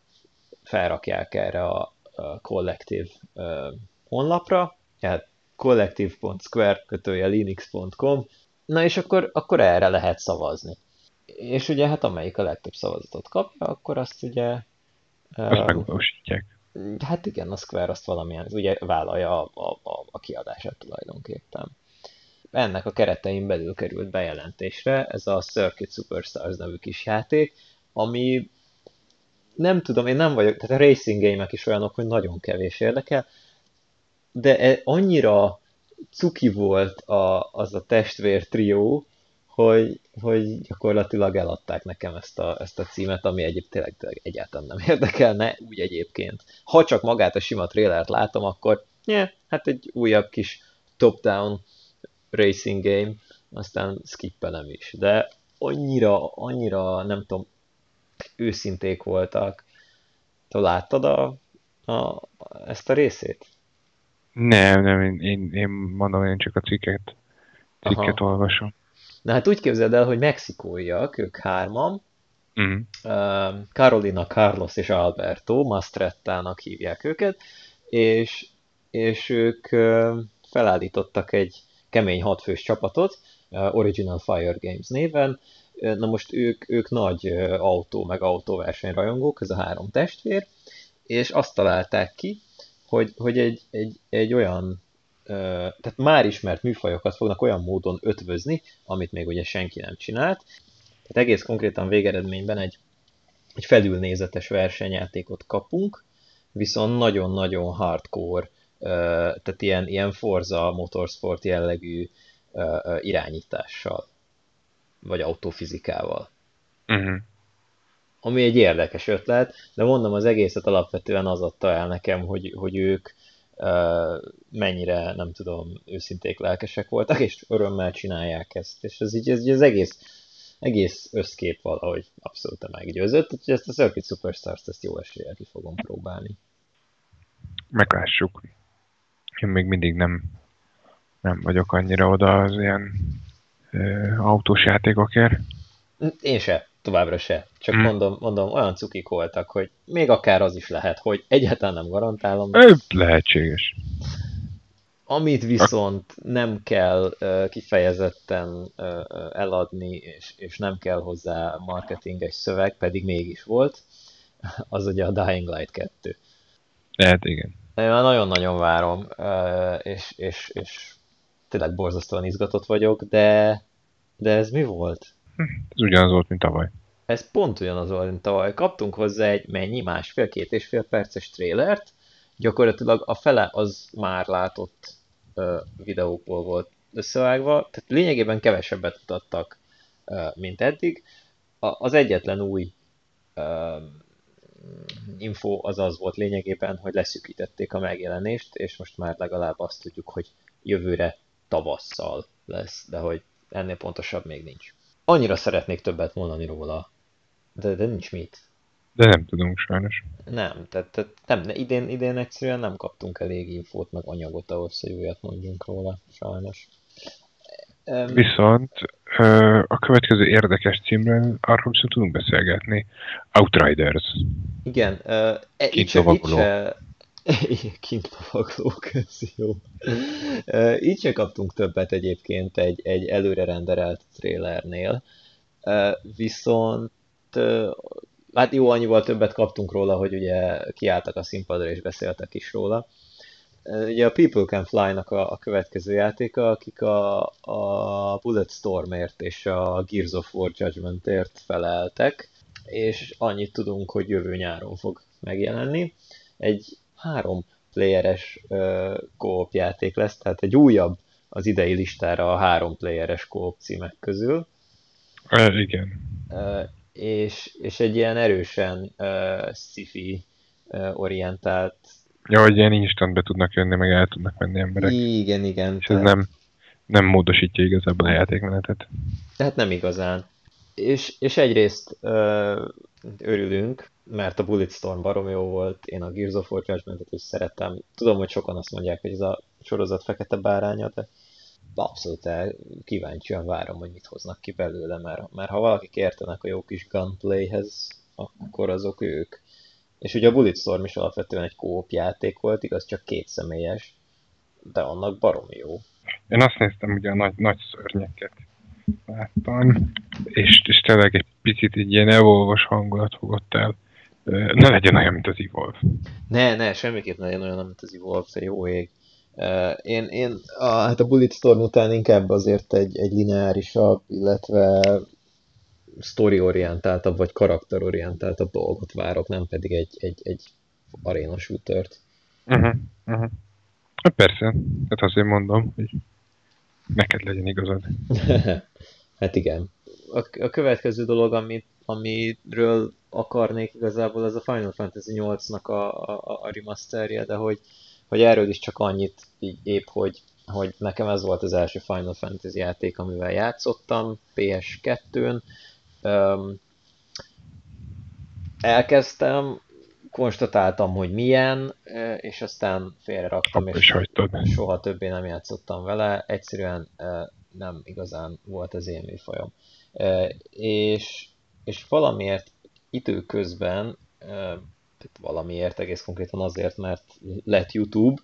felrakják erre a, a kollektív uh, honlapra, tehát collective.square kötője linux.com, na és akkor, akkor erre lehet szavazni. És ugye hát amelyik a legtöbb szavazatot kapja, akkor azt ugye... Azt megvalósítják. Hát igen, a Square azt valamilyen, ugye vállalja a, a, a, a kiadását tulajdonképpen. Ennek a keretein belül került bejelentésre ez a Circuit Superstars nevű kis játék, ami nem tudom, én nem vagyok, tehát a racing game is olyanok, hogy nagyon kevés érdekel, de e, annyira cuki volt a, az a testvér trió, hogy, hogy gyakorlatilag eladták nekem ezt a, ezt a címet, ami egyébként tényleg, tényleg egyáltalán nem [laughs] érdekelne, úgy egyébként. Ha csak magát a sima trailert látom, akkor yeah, hát egy újabb kis top-down racing game, aztán skippelem is. De annyira, annyira, nem tudom, őszinték voltak. Te láttad a, a, ezt a részét? Nem, nem, én, én, én mondom, én csak a cikket, cikket Aha. olvasom. Na hát úgy képzeld el, hogy mexikóiak, ők hárman, uh-huh. uh, Carolina, Carlos és Alberto, Mastrettának hívják őket, és, és ők uh, felállítottak egy kemény hatfős csapatot, uh, Original Fire Games néven, Na most ők, ők nagy autó meg autóversenyrajongók, ez a három testvér, és azt találták ki, hogy, hogy egy, egy, egy olyan, tehát már ismert műfajokat fognak olyan módon ötvözni, amit még ugye senki nem csinált. Tehát egész konkrétan végeredményben egy, egy felülnézetes versenyjátékot kapunk, viszont nagyon-nagyon hardcore, tehát ilyen, ilyen Forza Motorsport jellegű irányítással, vagy autofizikával. Uh-huh ami egy érdekes ötlet, de mondom, az egészet alapvetően az adta el nekem, hogy, hogy ők mennyire, nem tudom, őszinték lelkesek voltak, és örömmel csinálják ezt. És ez így ez, az egész, egész összkép valahogy abszolút meggyőzött, úgyhogy ezt a Circuit Superstars-t ezt jó eséllyel ki fogom próbálni. Meglássuk. Én még mindig nem, nem vagyok annyira oda az ilyen ö, autós játékokért. Én se, továbbra se. Csak hmm. mondom, mondom, olyan cukik voltak, hogy még akár az is lehet, hogy egyáltalán nem garantálom. Ő lehetséges. Amit viszont nem kell uh, kifejezetten uh, eladni, és, és nem kell hozzá marketinges szöveg, pedig mégis volt, [laughs] az ugye a Dying Light 2. Tehát igen. Én nagyon-nagyon várom, uh, és, és, és tényleg borzasztóan izgatott vagyok, de, de ez mi volt? Ez ugyanaz volt, mint tavaly. Ez pont ugyanaz volt, mint tavaly. Kaptunk hozzá egy mennyi, másfél-két és fél perces trélert, gyakorlatilag a fele az már látott uh, videókból volt összevágva, tehát lényegében kevesebbet mutattak, uh, mint eddig. A, az egyetlen új uh, info az az volt lényegében, hogy leszűkítették a megjelenést, és most már legalább azt tudjuk, hogy jövőre tavasszal lesz, de hogy ennél pontosabb még nincs. Annyira szeretnék többet mondani róla, de, de nincs mit. De nem tudunk sajnos. Nem, tehát, tehát nem, idén, idén egyszerűen nem kaptunk elég infót, meg anyagot ahhoz, hogy újat mondjunk róla, sajnos. Viszont a következő érdekes címről arról viszont tudunk beszélgetni. Outriders. Igen, uh, itt se, itt se, kint lovaglók, ez jó. Így se kaptunk többet egyébként egy, egy előre renderelt trailernél, uh, viszont hát jó, annyival többet kaptunk róla, hogy ugye kiálltak a színpadra és beszéltek is róla. Ugye a People Can Fly-nak a, a következő játéka, akik a, a Bulletstormért és a Gears of War Judgmentért feleltek, és annyit tudunk, hogy jövő nyáron fog megjelenni. Egy három playeres co játék lesz, tehát egy újabb az idei listára a három playeres co címek közül. Uh, igen. És, és egy ilyen erősen uh, sci-fi uh, orientált Ja, hogy ilyen instant be tudnak jönni, meg el tudnak menni emberek. Igen, igen. És ez tehát... nem, nem módosítja igazából a játékmenetet. Tehát nem igazán. És, és egyrészt ö, örülünk, mert a Bulletstorm barom jó volt, én a Gears of War is szerettem. Tudom, hogy sokan azt mondják, hogy ez a sorozat fekete báránya, de abszolút el, kíváncsian várom, hogy mit hoznak ki belőle, mert, mert ha valakik értenek a jó kis gunplayhez, akkor azok ők. És ugye a Bulletstorm is alapvetően egy kóp játék volt, igaz, csak két személyes, de annak baromi jó. Én azt néztem, ugye a nagy, nagy szörnyeket láttam, és, és tényleg egy picit egy ilyen evolvos hangulat fogott el. Ne legyen olyan, mint az Evolve. Ne, ne, semmiképp ne legyen olyan, mint az Evolve, te jó ég. Én, én a, hát a Bulletstorm után inkább azért egy, egy lineárisabb, illetve story-orientáltabb, vagy karakterorientáltabb dolgot várok, nem pedig egy, egy, egy arena shootert. Uh-huh, uh-huh. Persze, hát azért mondom, hogy neked legyen igazad. [laughs] hát igen. A, a következő dolog, amit, amiről akarnék igazából, az a Final Fantasy 8-nak a, a, a remasterje, de hogy, hogy erről is csak annyit így épp, hogy, hogy nekem ez volt az első Final Fantasy játék, amivel játszottam PS2-n, Um, elkezdtem, konstatáltam, hogy milyen, és aztán félre raktam, és hagytad. soha többé nem játszottam vele. Egyszerűen nem igazán volt az én műfajom. És, és valamiért időközben, valamiért egész konkrétan azért, mert lett YouTube,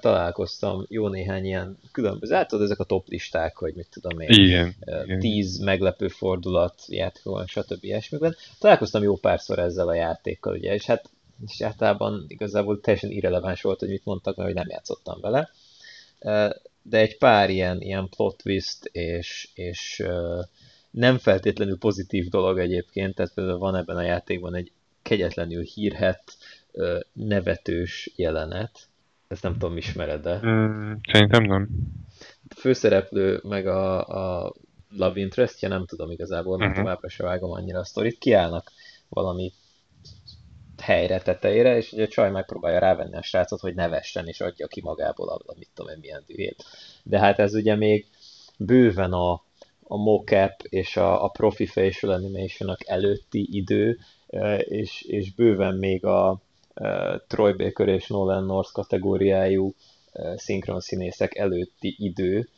találkoztam jó néhány ilyen különböző, hát tudod, ezek a top listák, hogy mit tudom én, igen, tíz igen. meglepő fordulat játékban, stb. ilyesmiben. Találkoztam jó párszor ezzel a játékkal, ugye, és hát és általában igazából teljesen irreleváns volt, hogy mit mondtak, mert hogy nem játszottam vele. De egy pár ilyen, ilyen plot twist és, és nem feltétlenül pozitív dolog egyébként, tehát például van ebben a játékban egy kegyetlenül hírhet, nevetős jelenet, ezt nem tudom, ismered-e? Mm, szerintem nem. A főszereplő meg a, a love interestje, nem tudom igazából, mert uh-huh. továbbra se vágom annyira a sztorit, kiállnak valami helyre tetejére, és ugye a csaj megpróbálja rávenni a srácot, hogy nevessen, és adja ki magából a, a mit tudom én milyen dühét. De hát ez ugye még bőven a, a mocap és a, a profi facial animation előtti idő, és, és bőven még a, Troy Baker és Nolan North kategóriájú szinkron színészek előtti idő,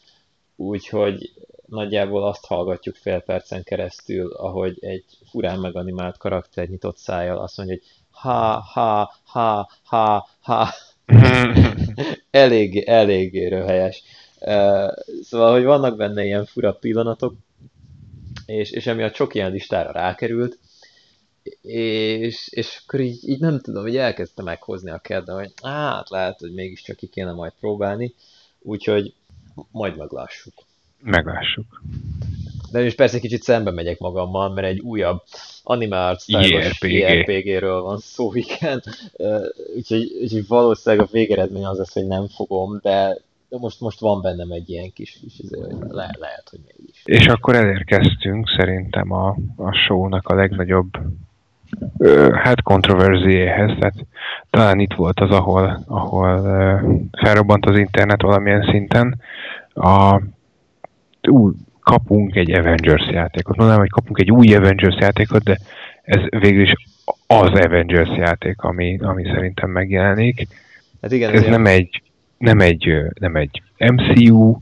úgyhogy nagyjából azt hallgatjuk fél percen keresztül, ahogy egy furán meganimált karakter nyitott szájjal azt mondja, hogy ha, ha, ha, ha, ha. [laughs] eléggé, eléggé röhelyes. Szóval, hogy vannak benne ilyen fura pillanatok, és, és emiatt sok ilyen listára rákerült, és, és akkor így, így nem tudom, hogy elkezdte meghozni a kedve, hogy hát lehet, hogy mégiscsak ki kéne majd próbálni, úgyhogy majd meglássuk. Meglássuk. De is persze kicsit szembe megyek magammal, mert egy újabb animált stylos JRPG-ről van szó, igen. Úgyhogy, úgyhogy valószínűleg a végeredmény az lesz, hogy nem fogom, de de most, most van bennem egy ilyen kis, kis izé, le, lehet, hogy mégis. És akkor elérkeztünk szerintem a, a show-nak a legnagyobb hát kontroverziéhez, tehát talán itt volt az, ahol, ahol felrobbant az internet valamilyen szinten. A, ú, kapunk egy Avengers játékot. Mondanám, hogy kapunk egy új Avengers játékot, de ez végül is az Avengers játék, ami, ami szerintem megjelenik. Hát igen, ez nem egy, nem egy, nem egy MCU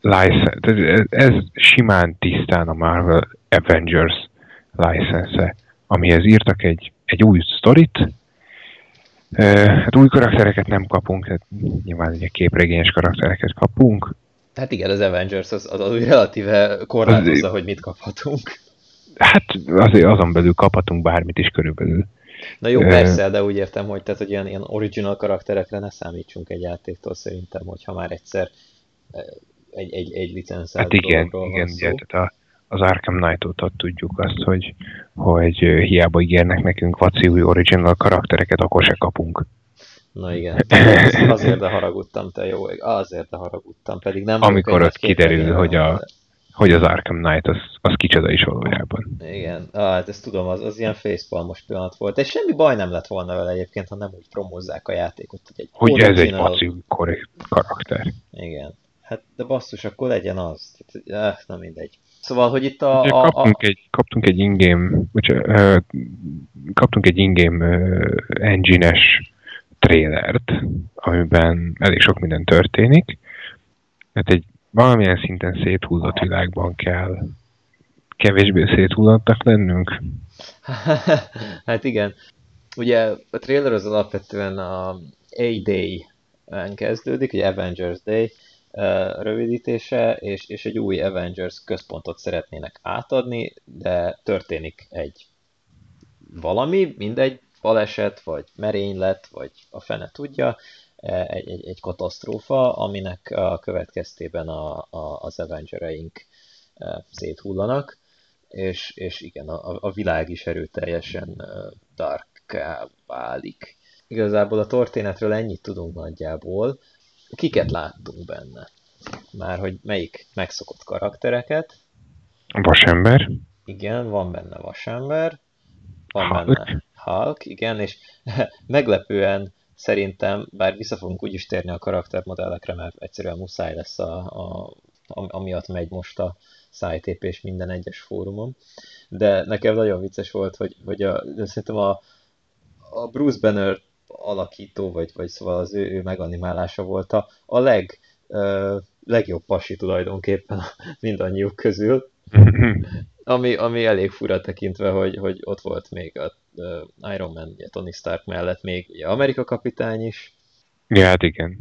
license, ez, simán tisztán a Marvel Avengers license amihez írtak egy, egy új sztorit, Hát új karaktereket nem kapunk, tehát nyilván ugye képregényes karaktereket kapunk. Hát igen, az Avengers az, az, az relatíve korlátozza, az, hogy mit kaphatunk. Hát azért azon belül kaphatunk bármit is körülbelül. Na jó, persze, de úgy értem, hogy, tehát, hogy ilyen, ilyen original karakterekre ne számítsunk egy játéktól szerintem, hogyha már egyszer egy, egy, egy licenszált Hát igen, igen, ugye, tehát a, az Arkham knight tudjuk azt, hogy, hogy hiába ígérnek nekünk vaci új original karaktereket, akkor se kapunk. Na igen, azért de haragudtam, te jó, azért de haragudtam, pedig nem... Amikor ott kiderül, hogy, a, hogy az Arkham Knight az, az kicsoda is valójában. Igen, ah, hát ezt tudom, az, az ilyen facepalmos pillanat volt, és semmi baj nem lett volna vele egyébként, ha nem úgy promózzák a játékot, hogy egy Hogy ez egy vaci karakter. Igen, hát de basszus, akkor legyen az. Eh, na mindegy. Szóval, hogy itt a... Ugye a, kaptunk, a... Egy, kaptunk egy ingame, uh, kaptunk egy ingame uh, engine-es trélert, amiben elég sok minden történik. Hát egy valamilyen szinten széthúzott világban kell kevésbé széthúzottnak lennünk. [laughs] hát igen. Ugye a trailer az alapvetően a A-Day-en kezdődik, ugye Avengers Day, rövidítése, és, és egy új Avengers központot szeretnének átadni, de történik egy valami, mindegy, baleset, vagy merénylet, vagy a fene tudja, egy, egy, egy katasztrófa, aminek a következtében a, a, az Avengereink széthullanak, és, és igen, a, a világ is erőteljesen dark válik. Igazából a történetről ennyit tudunk nagyjából, kiket láttunk benne? Már hogy melyik megszokott karaktereket. Vasember. Igen, van benne vasember. Van Hulk. benne Hulk, igen, és [laughs] meglepően szerintem, bár vissza fogunk úgyis térni a karaktermodellekre, mert egyszerűen muszáj lesz a, a, amiatt megy most a szájtépés minden egyes fórumon. De nekem nagyon vicces volt, hogy, hogy a, szerintem a, a Bruce Banner alakító, vagy, vagy szóval az ő, ő meganimálása volt a, a leg, uh, legjobb pasi tulajdonképpen [laughs] mindannyiuk közül. [laughs] ami, ami elég fura tekintve, hogy, hogy ott volt még a Iron Man, ugye Tony Stark mellett még ugye Amerika kapitány is. Ja, hát igen.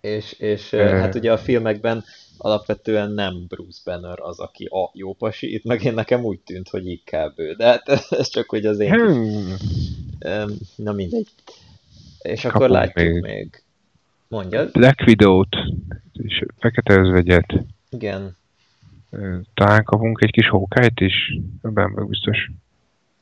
És, és hát ugye a filmekben alapvetően nem Bruce Banner az, aki a jó pasi, itt meg én nekem úgy tűnt, hogy inkább ő, de hát [laughs] ez csak hogy az én... Hmm. Na mindegy. És akkor Kapunk látjuk még, még. Mondjad? Black Widow-t, és Fekete Özvegyet. Igen. Talán kapunk egy kis hókájt is, ebben meg biztos.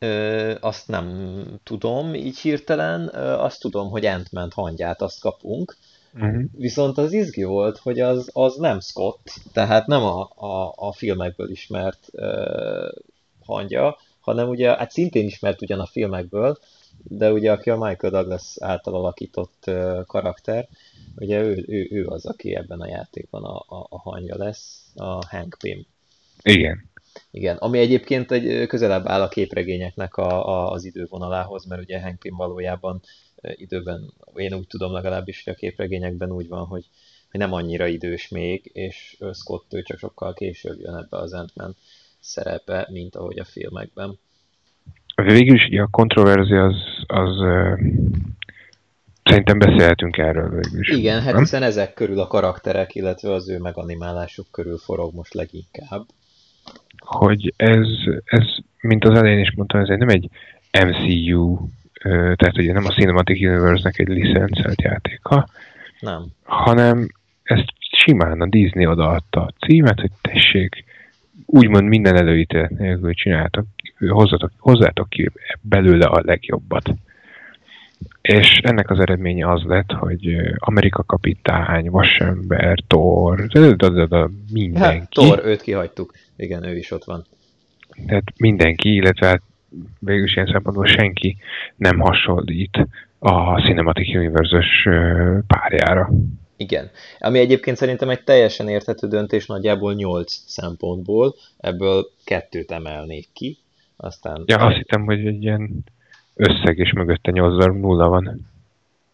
Ö, azt nem tudom így hirtelen, ö, azt tudom, hogy ant hangját azt kapunk, uh-huh. viszont az izgi volt, hogy az, az nem Scott, tehát nem a, a, a filmekből ismert ö, hangja, hanem ugye, hát szintén ismert ugyan a filmekből, de ugye aki a Michael Douglas által alakított uh, karakter, ugye ő, ő, ő az, aki ebben a játékban a, a, a hangja lesz, a Hank Pym. Igen. Igen, ami egyébként egy közelebb áll a képregényeknek a, a, az idővonalához, mert ugye Hank Pym valójában időben, én úgy tudom legalábbis, hogy a képregényekben úgy van, hogy, hogy nem annyira idős még, és Scott ő csak sokkal később jön ebbe az ant szerepe, mint ahogy a filmekben. Végül is a kontroverzia az, az Szerintem beszélhetünk erről végül is. Igen, hát hiszen ezek körül a karakterek, illetve az ő meganimálásuk körül forog most leginkább. Hogy ez, ez mint az elején is mondtam, ez nem egy MCU, tehát ugye nem a Cinematic Universe-nek egy licencelt játéka, nem. hanem ezt simán a Disney odaadta a címet, hogy tessék, úgymond minden előítélet nélkül csináltak, hozzatok, hozzátok ki belőle a legjobbat. És ennek az eredménye az lett, hogy Amerika kapitány, Vasember, Thor, mindenki. Hát, Thor, őt kihagytuk. Igen, ő is ott van. Tehát mindenki, illetve hát végül ilyen szempontból senki nem hasonlít a Cinematic Universe-ös párjára. Igen. Ami egyébként szerintem egy teljesen érthető döntés nagyjából 8 szempontból, ebből kettőt emelnék ki. Aztán ja, azt hittem, hogy egy ilyen összeg, és mögötte 8 nulla van.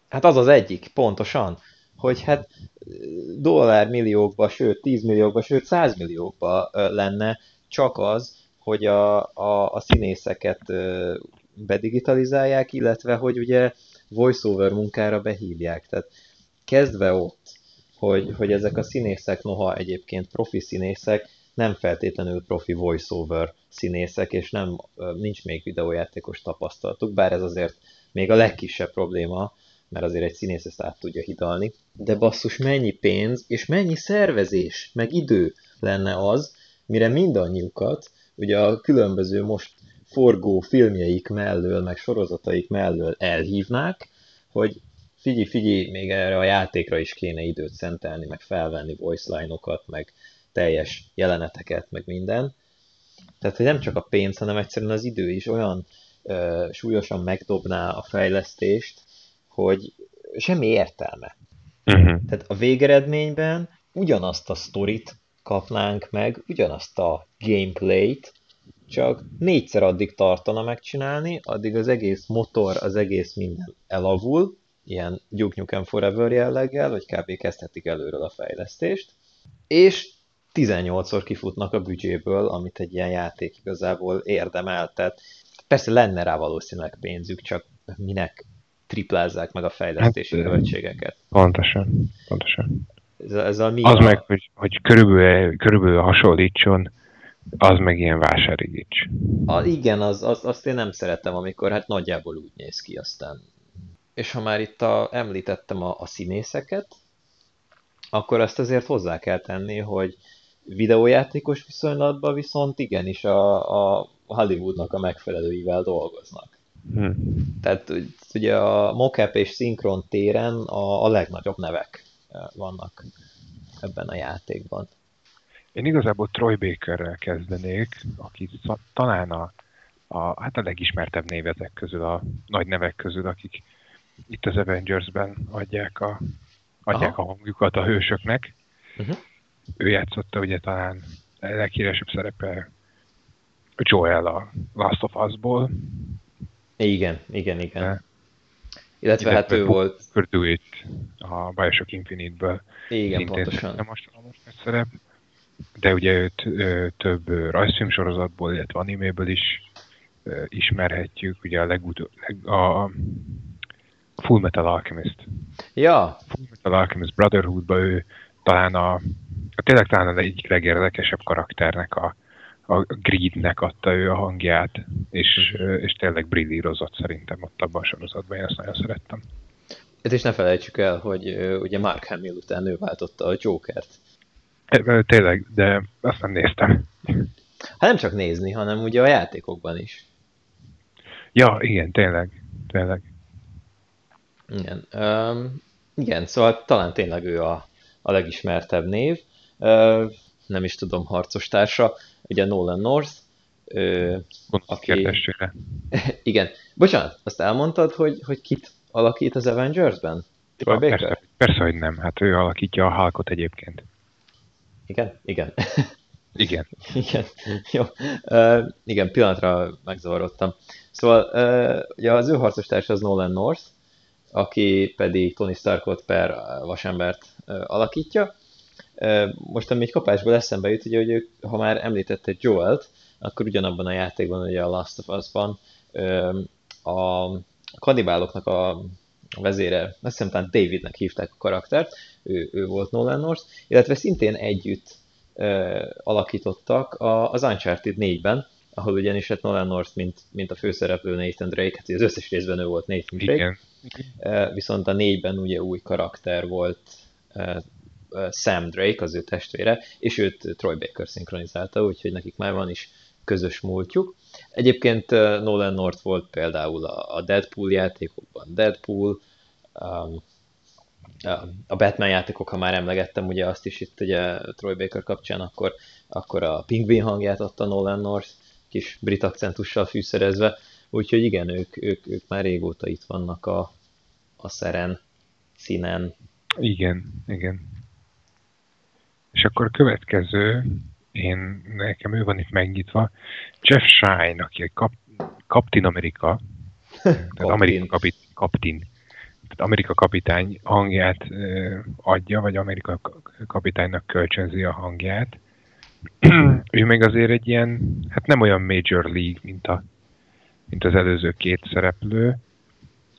Hát az az egyik, pontosan, hogy hát dollár milliókba, sőt 10 milliókba, sőt 100 milliókba lenne csak az, hogy a, a, a színészeket bedigitalizálják, illetve hogy ugye voiceover munkára behívják. Tehát kezdve ott, hogy, hogy ezek a színészek, noha egyébként profi színészek, nem feltétlenül profi voiceover színészek, és nem, nincs még videójátékos tapasztalatuk, bár ez azért még a legkisebb probléma, mert azért egy színész ezt át tudja hidalni. De basszus, mennyi pénz és mennyi szervezés, meg idő lenne az, mire mindannyiukat, ugye a különböző most forgó filmjeik mellől, meg sorozataik mellől elhívnák, hogy figyelj, figyelj, még erre a játékra is kéne időt szentelni, meg felvenni voice line-okat, meg teljes jeleneteket, meg minden. Tehát, hogy nem csak a pénz, hanem egyszerűen az idő is olyan ö, súlyosan megdobná a fejlesztést, hogy semmi értelme. Uh-huh. Tehát a végeredményben ugyanazt a sztorit kapnánk meg, ugyanazt a gameplayt, csak négyszer addig tartana megcsinálni, addig az egész motor, az egész minden elavul, ilyen Duke Nukem Forever jelleggel, vagy kb. kezdhetik előről a fejlesztést, és 18-szor kifutnak a büdzséből, amit egy ilyen játék igazából érdemel. Tehát persze lenne rá valószínűleg pénzük, csak minek triplázzák meg a fejlesztési hát, költségeket. Pontosan, pontosan. Ez, ez a mi az a... meg, hogy, hogy körülbelül, körülbelül hasonlítson, az meg ilyen vásárigíts. A, igen, az, az, azt én nem szeretem, amikor hát nagyjából úgy néz ki aztán. És ha már itt a, említettem a, a színészeket, akkor azt azért hozzá kell tenni, hogy videójátékos viszonylatban viszont igenis a, a Hollywoodnak a megfelelőivel dolgoznak. Hmm. Tehát ugye a mocap és szinkron téren a, a legnagyobb nevek eh, vannak ebben a játékban. Én igazából Troy Bakerrel kezdenék, aki talán a, a, hát a legismertebb név ezek közül, a nagy nevek közül, akik itt az Avengers-ben adják a, adják Aha. a hangjukat a hősöknek. Uh-huh ő játszotta ugye talán a leghíresebb szerepe Joel a Last of Us-ból. Igen, igen, igen. De, Illetve hát ő volt... Purdue a Bioshock Infinite-ből. Igen, Szintén pontosan. Nem most, szerep. De ugye őt ö, több rajzfilm sorozatból, illetve animéből is ö, ismerhetjük. Ugye a legutó, leg, a Full Metal Alchemist. Ja. Full Metal Alchemist Brotherhood-ba ő talán a tényleg talán az egyik legérdekesebb karakternek a, a Greednek adta ő a hangját, és, és tényleg brillírozott szerintem ott abban a sorozatban, én ezt nagyon szerettem. Hát és ne felejtsük el, hogy ugye Mark Hamill után ő váltotta a Jokert. Tényleg, de azt nem néztem. Hát nem csak nézni, hanem ugye a játékokban is. Ja, igen, tényleg, tényleg. Igen, um, igen szóval talán tényleg ő a, a legismertebb név nem is tudom, harcos társa, ugye Nolan North, aki... [laughs] Igen. Bocsánat, azt elmondtad, hogy, hogy kit alakít az Avengers-ben? Ja, persze, persze, hogy nem. Hát ő alakítja a Hulkot egyébként. Igen? Igen. [laughs] Igen. igen. Jó. Uh, igen, pillanatra megzavarodtam. Szóval uh, ugye az ő harcos társa az Nolan North, aki pedig Tony Starkot per vasembert alakítja. Most ami egy kapásból eszembe jut, ugye, hogy ők, ha már említette Joel-t, akkor ugyanabban a játékban, ugye a Last of Us-ban a kanibáloknak a vezére, azt hiszem talán Davidnek hívták a karaktert, ő, ő volt Nolan North, illetve szintén együtt uh, alakítottak a, az Uncharted 4-ben, ahol ugyanis hát Nolan North, mint, mint a főszereplő Nathan Drake, hát az összes részben ő volt Nathan Drake, Igen. Viszont a négyben ugye új karakter volt Sam Drake, az ő testvére, és őt Troy Baker szinkronizálta, úgyhogy nekik már van is közös múltjuk. Egyébként Nolan North volt például a Deadpool játékokban Deadpool, um, a Batman játékok, ha már emlegettem, ugye azt is itt ugye Troy Baker kapcsán, akkor, akkor a Pingvin hangját adta Nolan North, kis brit akcentussal fűszerezve, úgyhogy igen, ők, ők, ők már régóta itt vannak a, a szeren, színen. Igen, igen. És akkor a következő, én, nekem ő van itt megnyitva, Jeff Shine, aki egy kap, Captain Amerika, [laughs] tehát Amerika kapit, Captain, tehát Amerika kapitány hangját ö, adja, vagy Amerika kapitánynak kölcsönzi a hangját. [clears throat] ő még azért egy ilyen, hát nem olyan Major League, mint, a, mint az előző két szereplő,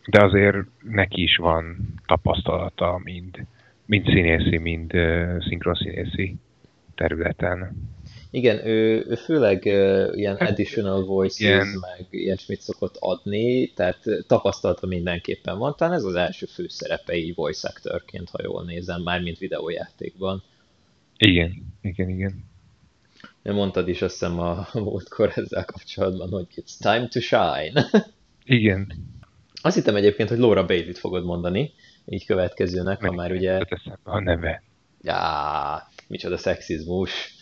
de azért neki is van tapasztalata mind mind színészi, mind uh, szinkronszínészi területen. Igen, ő, ő főleg uh, ilyen hát, additional voices, igen. meg ilyesmit szokott adni, tehát tapasztalata mindenképpen van. Talán ez az első főszerepei voice actorként, ha jól nézem, már mint videójátékban. Igen, igen, igen. Mondtad is azt hiszem a múltkor ezzel kapcsolatban, hogy it's time to shine. Igen. Azt hittem egyébként, hogy Laura Bailey-t fogod mondani, így következőnek, ha már ugye... A neve. Já, micsoda szexizmus.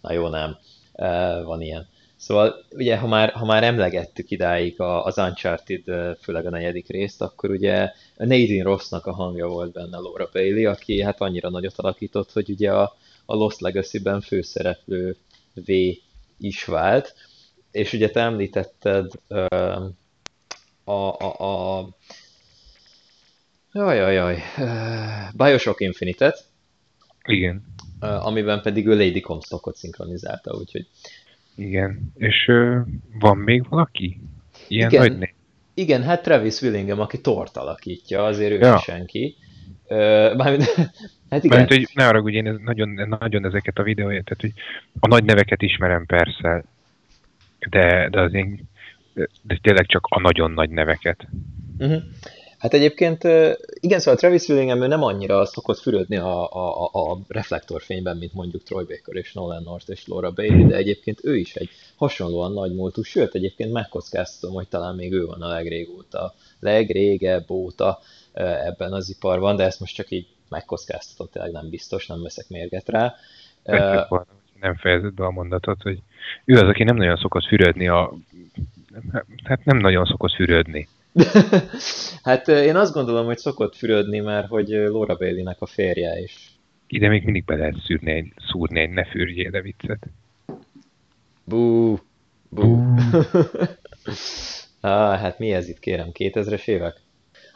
Na jó, nem. Van ilyen. Szóval ugye, ha már, ha már emlegettük idáig az Uncharted, főleg a negyedik részt, akkor ugye Nadine Rossnak a hangja volt benne Laura Bailey, aki hát annyira nagyot alakított, hogy ugye a, a Lost Legacy-ben főszereplő V is vált. És ugye te említetted a, a, a Jaj, jaj. Bioshock Infinite-et. Igen. Amiben pedig ő Lady Comstockot szinkronizálta, úgyhogy... Igen. És van még valaki? Ilyen igen, nagy Igen, hát Travis Willingham, aki tort alakítja, azért ő ja. senki. Mármint, [laughs] hát igen. Mármint, hogy ne arra, hogy én nagyon, nagyon ezeket a videóját, tehát hogy a nagy neveket ismerem persze, de, de az én, de tényleg csak a nagyon nagy neveket. Uh-huh. Hát egyébként igen, szóval Travis Willingham nem annyira szokott fürödni a, a, a reflektorfényben, mint mondjuk Troy Baker és Nolan North és Laura Bailey, de egyébként ő is egy hasonlóan nagy múltú, sőt egyébként megkockáztatom, hogy talán még ő van a legrégóta, legrégebb óta ebben az iparban, de ezt most csak így megkockáztatom, tényleg nem biztos, nem veszek mérget rá. nem fejezett be a mondatot, hogy ő az, aki nem nagyon szokott fürödni a... Hát nem nagyon szokott fürödni [laughs] hát én azt gondolom, hogy szokott fürödni, mert hogy Laura Bailey-nek a férje is. Ide még mindig be lehet szűrni egy, szúrni egy ne fürjél de viccet. Bú, bú. ah, [laughs] hát mi ez itt kérem, 2000-es évek?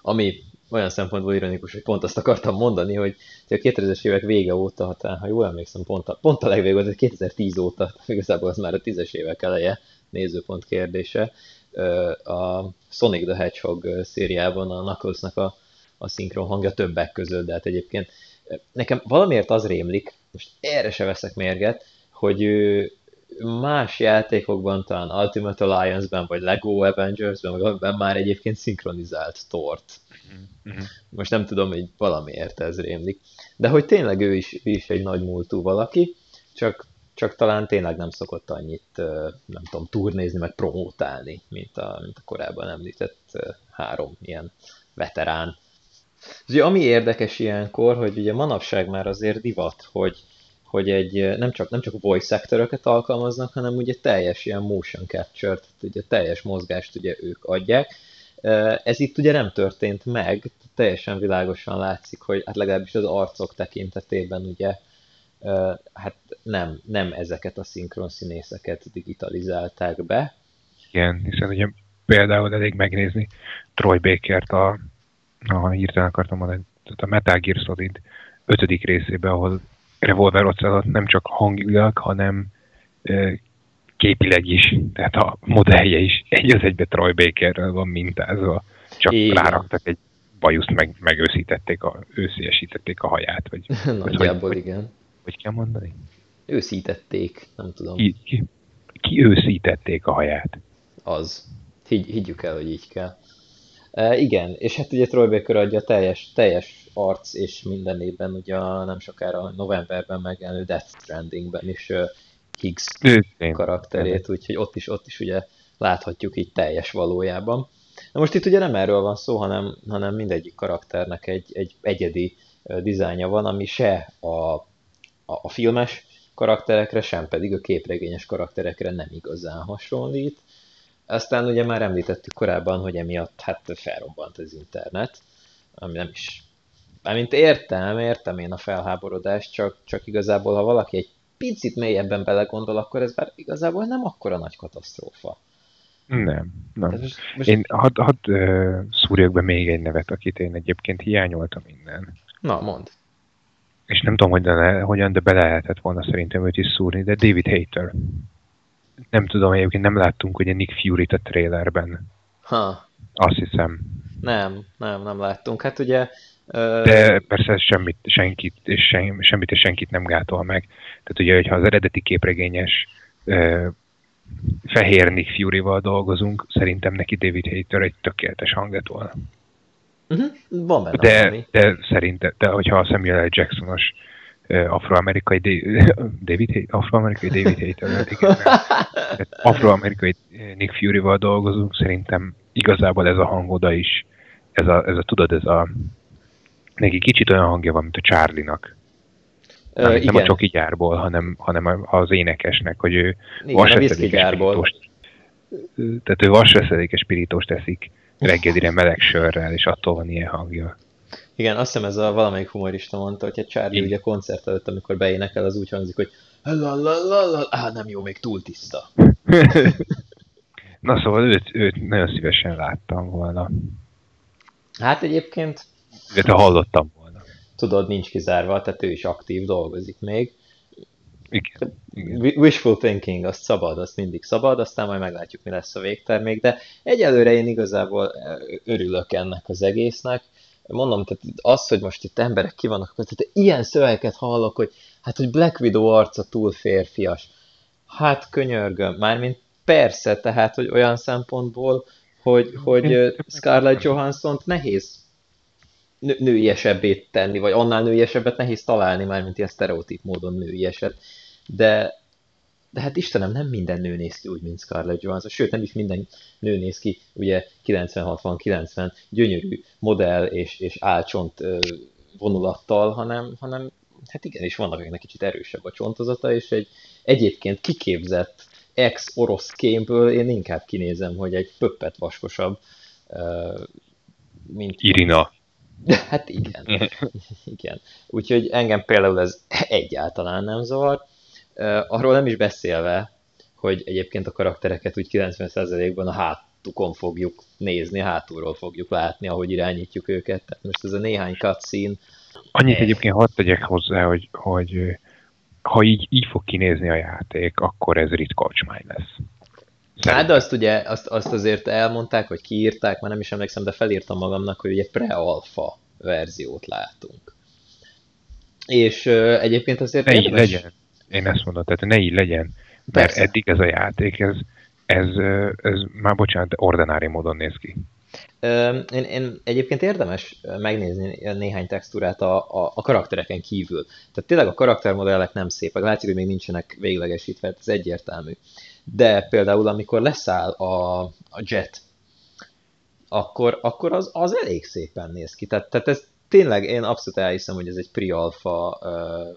Ami olyan szempontból ironikus, hogy pont azt akartam mondani, hogy a 2000-es évek vége óta, ha, talán, ha jól emlékszem, pont a, pont a legvég volt, 2010 óta, igazából az már a 10-es évek eleje, nézőpont kérdése, a Sonic the Hedgehog szériában a Knuckles-nak a, a szinkron hangja többek között, de hát egyébként nekem valamiért az rémlik, most erre se veszek mérget, hogy ő más játékokban, talán Ultimate Alliance-ben, vagy Lego Avengers-ben, vagy már egyébként szinkronizált tort. Mm-hmm. Most nem tudom, hogy valamiért ez rémlik. De hogy tényleg ő is, ő is egy nagy múltú valaki, csak csak talán tényleg nem szokott annyit, nem tudom, turnézni, meg promótálni, mint a, mint a korábban említett három ilyen veterán. Ugye, ami érdekes ilyenkor, hogy ugye manapság már azért divat, hogy, hogy egy, nem csak, nem csak voice actoröket alkalmaznak, hanem ugye teljes ilyen motion capture, tehát ugye teljes mozgást ugye ők adják. Ez itt ugye nem történt meg, teljesen világosan látszik, hogy hát legalábbis az arcok tekintetében ugye hát nem, nem ezeket a szinkron színészeket digitalizálták be. Igen, hiszen ugye például elég megnézni Troy Bakert a Na, hirtelen akartam mondani, a Metal Gear Solid ötödik részében, ahol Revolver Ocelot nem csak hangilag, hanem e, képileg is, tehát a modellje is egy az egybe Troy Bakerrel van mintázva, csak Igen. ráraktak egy bajuszt, meg, megőszítették, a, ősziesítették a haját, vagy, [laughs] Nagyjából vagy, igen. Hogy kell mondani? Őszítették, nem tudom. Ki, ki, ki őszítették a haját? Az. Higy, higgyük el, hogy így kell. E, igen, és hát ugye Troy Baker adja teljes, teljes arc, és minden évben ugye nem sokára novemberben megjelenő Death Strandingben is uh, Higgs Őszén. karakterét, úgyhogy ott is, ott is ugye láthatjuk így teljes valójában. Na most itt ugye nem erről van szó, hanem, hanem mindegyik karakternek egy, egy egyedi dizájnja van, ami se a, a, a filmes karakterekre, sem pedig a képregényes karakterekre nem igazán hasonlít. Aztán ugye már említettük korábban, hogy emiatt hát felrobbant az internet, ami nem is... Mármint értem, értem én a felháborodást, csak, csak igazából, ha valaki egy picit mélyebben belegondol, akkor ez már igazából nem akkora nagy katasztrófa. Nem, nem. Most, most... Én hadd had, uh, szúrjak be még egy nevet, akit én egyébként hiányoltam innen. Na, mond. És nem tudom, hogy de, hogyan, de be lehetett volna szerintem őt is szúrni, de David Hater. Nem tudom, egyébként nem láttunk ugye Nick Fury-t a trailerben. Ha. Azt hiszem. Nem, nem, nem láttunk. Hát ugye... Uh... De persze semmit, senkit, és sem, semmit és senkit nem gátol meg. Tehát ugye, hogyha az eredeti képregényes uh, fehér Nick Fury-val dolgozunk, szerintem neki David Hayter egy tökéletes hanget volna. Uh-huh. Van benne de, valami. de szerintem, de hogyha a Samuel L. Jacksonos [laughs] afroamerikai David afroamerikai David Hayter afroamerikai Nick Fury-val dolgozunk, szerintem igazából ez a hangoda is, ez a, ez a tudod, ez a neki kicsit olyan hangja van, mint a Charlie-nak. Nem, uh, nem a csoki gyárból, hanem, hanem az énekesnek, hogy ő vasveszelékes pirítóst, tehát ő vasveszelékes pirítóst teszik reggelire meleg sörrel, és attól van ilyen hangja. Igen, azt hiszem ez a valamelyik humorista mondta, hogy a Charlie Igen. ugye koncert előtt, amikor beénekel, az úgy hangzik, hogy ah, nem jó, még túl tiszta. [laughs] Na szóval őt, őt nagyon szívesen láttam volna. Hát egyébként... Illetve hallottam tudod, nincs kizárva, tehát ő is aktív, dolgozik még. Igen. Igen. Wishful thinking, azt szabad, azt mindig szabad, aztán majd meglátjuk, mi lesz a végtermék, de egyelőre én igazából örülök ennek az egésznek. Mondom, tehát az, hogy most itt emberek ki vannak, tehát ilyen szövegeket hallok, hogy hát, hogy Black Widow arca túl férfias. Hát könyörgöm, mármint persze, tehát, hogy olyan szempontból, hogy, hogy Scarlett Johansson-t nehéz nő, nőiesebbé tenni, vagy annál nőiesebbet nehéz találni, már mint ilyen sztereotíp módon nőieset. De, de hát Istenem, nem minden nő néz ki úgy, mint Scarlett Johansson, sőt, nem is minden nő néz ki, ugye 90-60-90 gyönyörű modell és, és álcsont vonulattal, hanem, hanem hát igenis vannak, akiknek kicsit erősebb a csontozata, és egy egyébként kiképzett ex-orosz kémből én inkább kinézem, hogy egy pöppet vaskosabb, mint... Irina. [laughs] Hát igen. igen. Úgyhogy engem például ez egyáltalán nem zavar. Arról nem is beszélve, hogy egyébként a karaktereket úgy 90%-ban a hátukon fogjuk nézni, hátulról fogjuk látni, ahogy irányítjuk őket. Tehát most ez a néhány cutscene. Annyit eh. egyébként hadd tegyek hozzá, hogy, hogy ha így, így fog kinézni a játék, akkor ez ritkocsmány lesz. Hát de azt ugye, azt, azt azért elmondták, vagy kiírták, már nem is emlékszem, de felírtam magamnak, hogy ugye pre-alpha verziót látunk. És uh, egyébként azért érdemes... így legyen. Én ezt mondom, tehát ne így legyen. Mert Persze. eddig ez a játék, ez, ez, ez már bocsánat, ordinári módon néz ki. Én, én egyébként érdemes megnézni néhány textúrát a, a, a karaktereken kívül. Tehát tényleg a karaktermodellek nem szépek, látszik, hogy még nincsenek véglegesítve, ez egyértelmű de például amikor leszáll a, a jet, akkor, akkor az, az elég szépen néz ki. Tehát, tehát ez tényleg, én abszolút elhiszem, hogy ez egy pre-alpha uh,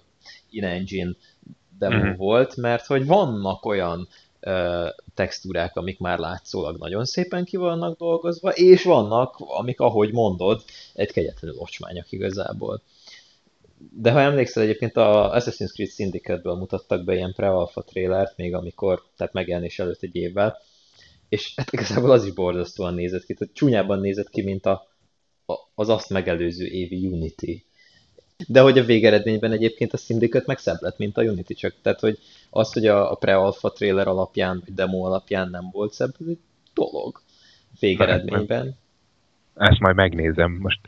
in-engine demo mm-hmm. volt, mert hogy vannak olyan uh, textúrák, amik már látszólag nagyon szépen ki vannak dolgozva, és vannak, amik, ahogy mondod, egy kegyetlenül ocsmányak igazából. De ha emlékszel, egyébként a Assassin's Creed Syndicate-ből mutattak be ilyen pre-alpha trailert, még amikor, tehát megjelenés előtt egy évvel, és hát igazából az is borzasztóan nézett ki, tehát csúnyában nézett ki, mint a az azt megelőző évi Unity. De hogy a végeredményben egyébként a Syndicate meg szebb lett, mint a Unity, csak tehát, hogy az, hogy a, a pre-alpha trailer alapján, vagy demo alapján nem volt szebb, ez egy dolog végeredményben. Ezt majd megnézem. Most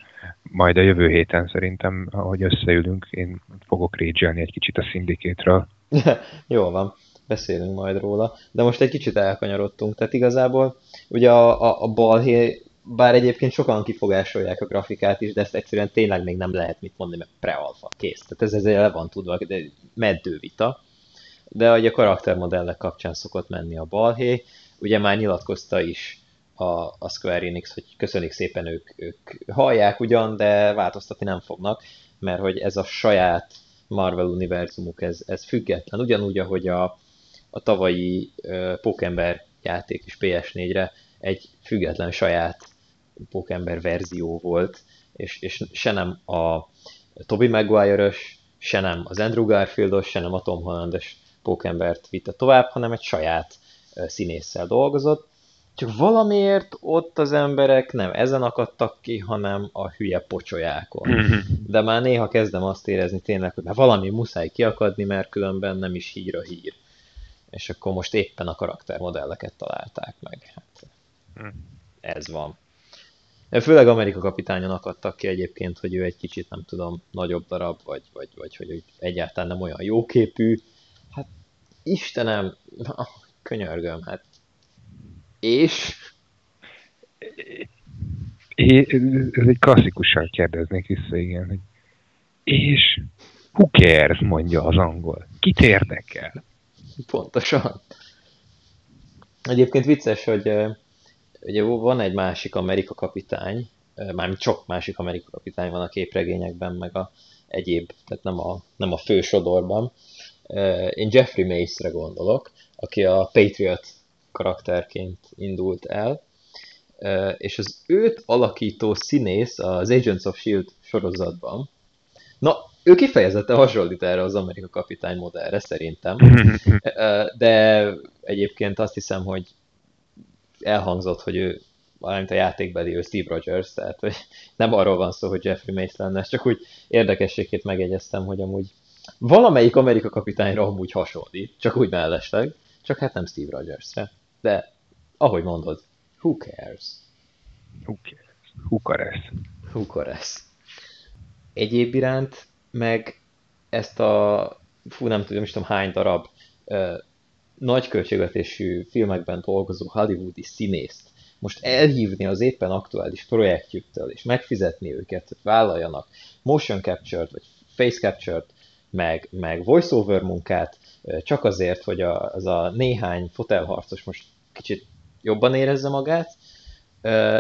majd a jövő héten szerintem, ahogy összeülünk, én fogok régyelni egy kicsit a szindikétről. [laughs] Jó van, beszélünk majd róla. De most egy kicsit elkanyarodtunk, tehát igazából ugye a, a, a balhé, bár egyébként sokan kifogásolják a grafikát is, de ezt egyszerűen tényleg még nem lehet mit mondani, mert pre-alpha, kész. Tehát ez ezzel le van tudva, de meddő vita. De ugye a karaktermodellek kapcsán szokott menni a balhé, ugye már nyilatkozta is a, a Square Enix, hogy köszönik szépen ők, ők hallják ugyan, de változtatni nem fognak, mert hogy ez a saját Marvel univerzumuk, ez, ez független. Ugyanúgy, ahogy a, a tavalyi uh, Pókember játék is PS4-re egy független saját Pókember verzió volt, és, és se nem a Tobey Maguire-ös, se nem az Andrew Garfieldos, se nem a Tom Hollandos Pókembert vitte tovább, hanem egy saját színésszel dolgozott, csak valamiért ott az emberek nem ezen akadtak ki, hanem a hülye pocsolyákon. Mhm. De már néha kezdem azt érezni tényleg, hogy már valami muszáj kiakadni, mert különben nem is hír a hír. És akkor most éppen a karaktermodelleket találták meg. Hát, mhm. ez van. Főleg Amerika kapitányon akadtak ki egyébként, hogy ő egy kicsit, nem tudom, nagyobb darab, vagy, vagy, vagy hogy egyáltalán nem olyan jóképű. Hát Istenem, könyörgöm, hát és? É, ez egy klasszikusan kérdeznék vissza, igen, hogy és who cares, mondja az angol. Kit érdekel? Pontosan. Egyébként vicces, hogy ugye van egy másik Amerika kapitány, mármint sok másik Amerika kapitány van a képregényekben, meg a egyéb, tehát nem a, nem a fősodorban. Én Jeffrey Mace-re gondolok, aki a Patriot karakterként indult el, és az őt alakító színész az Agents of S.H.I.E.L.D. sorozatban, na, ő kifejezetten hasonlít erre az Amerika kapitány modellre szerintem, [laughs] de egyébként azt hiszem, hogy elhangzott, hogy ő valamint a játékbeli ő Steve Rogers, tehát hogy nem arról van szó, hogy Jeffrey Mace lenne, csak úgy érdekességét megjegyeztem, hogy amúgy valamelyik Amerika kapitányra amúgy hasonlít, csak úgy mellesleg, csak hát nem Steve Rogers-re. De, ahogy mondod, who cares? Who cares? Who cares? Who cares? Egyéb iránt meg ezt a, fú, nem tudom, is tudom hány darab nagy költségvetésű filmekben dolgozó hollywoodi színészt most elhívni az éppen aktuális projektjüktől, és megfizetni őket, hogy vállaljanak motion capture-t, vagy face capture-t, meg, meg voiceover munkát, csak azért, hogy a, az a néhány fotelharcos most kicsit jobban érezze magát.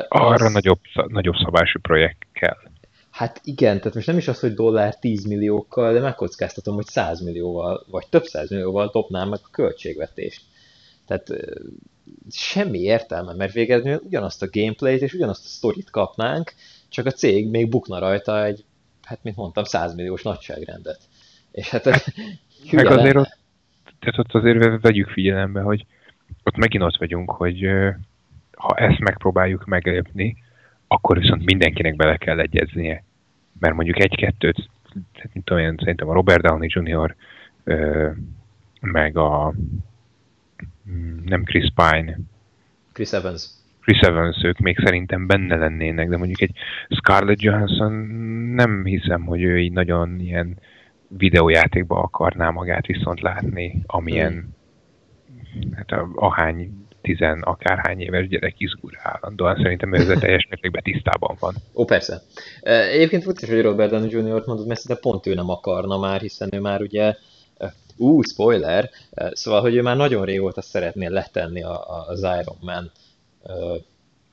Arra az... nagyobb, nagyobb szabású projekt kell. Hát igen, tehát most nem is az, hogy dollár 10 milliókkal, de megkockáztatom, hogy 100 millióval, vagy több 100 millióval dobnám meg a költségvetést. Tehát semmi értelme, mert végezni ugyanazt a gameplayt és ugyanazt a sztorit kapnánk, csak a cég még bukna rajta egy, hát mint mondtam, 100 milliós nagyságrendet. És hát, hát [laughs] meg azért ott, tehát ott azért vegyük figyelembe, hogy ott megint ott vagyunk, hogy ha ezt megpróbáljuk meglépni, akkor viszont mindenkinek bele kell egyeznie. Mert mondjuk egy-kettőt, mint tudom én, szerintem a Robert Downey Jr., meg a nem Chris Pine, Chris Evans. Chris Evans, ők még szerintem benne lennének, de mondjuk egy Scarlett Johansson nem hiszem, hogy ő így nagyon ilyen videójátékba akarná magát viszont látni, amilyen hmm. hát a, ahány tizen akárhány éves gyerek izgul állandóan. Szerintem ő ezzel [laughs] teljes mértékben tisztában van. Ó, persze. Egyébként furcsa, hogy Robert Downey Jr. mondod, mert de pont ő nem akarna már, hiszen ő már ugye ú, uh, spoiler, szóval, hogy ő már nagyon régóta szeretné letenni a, az Iron Man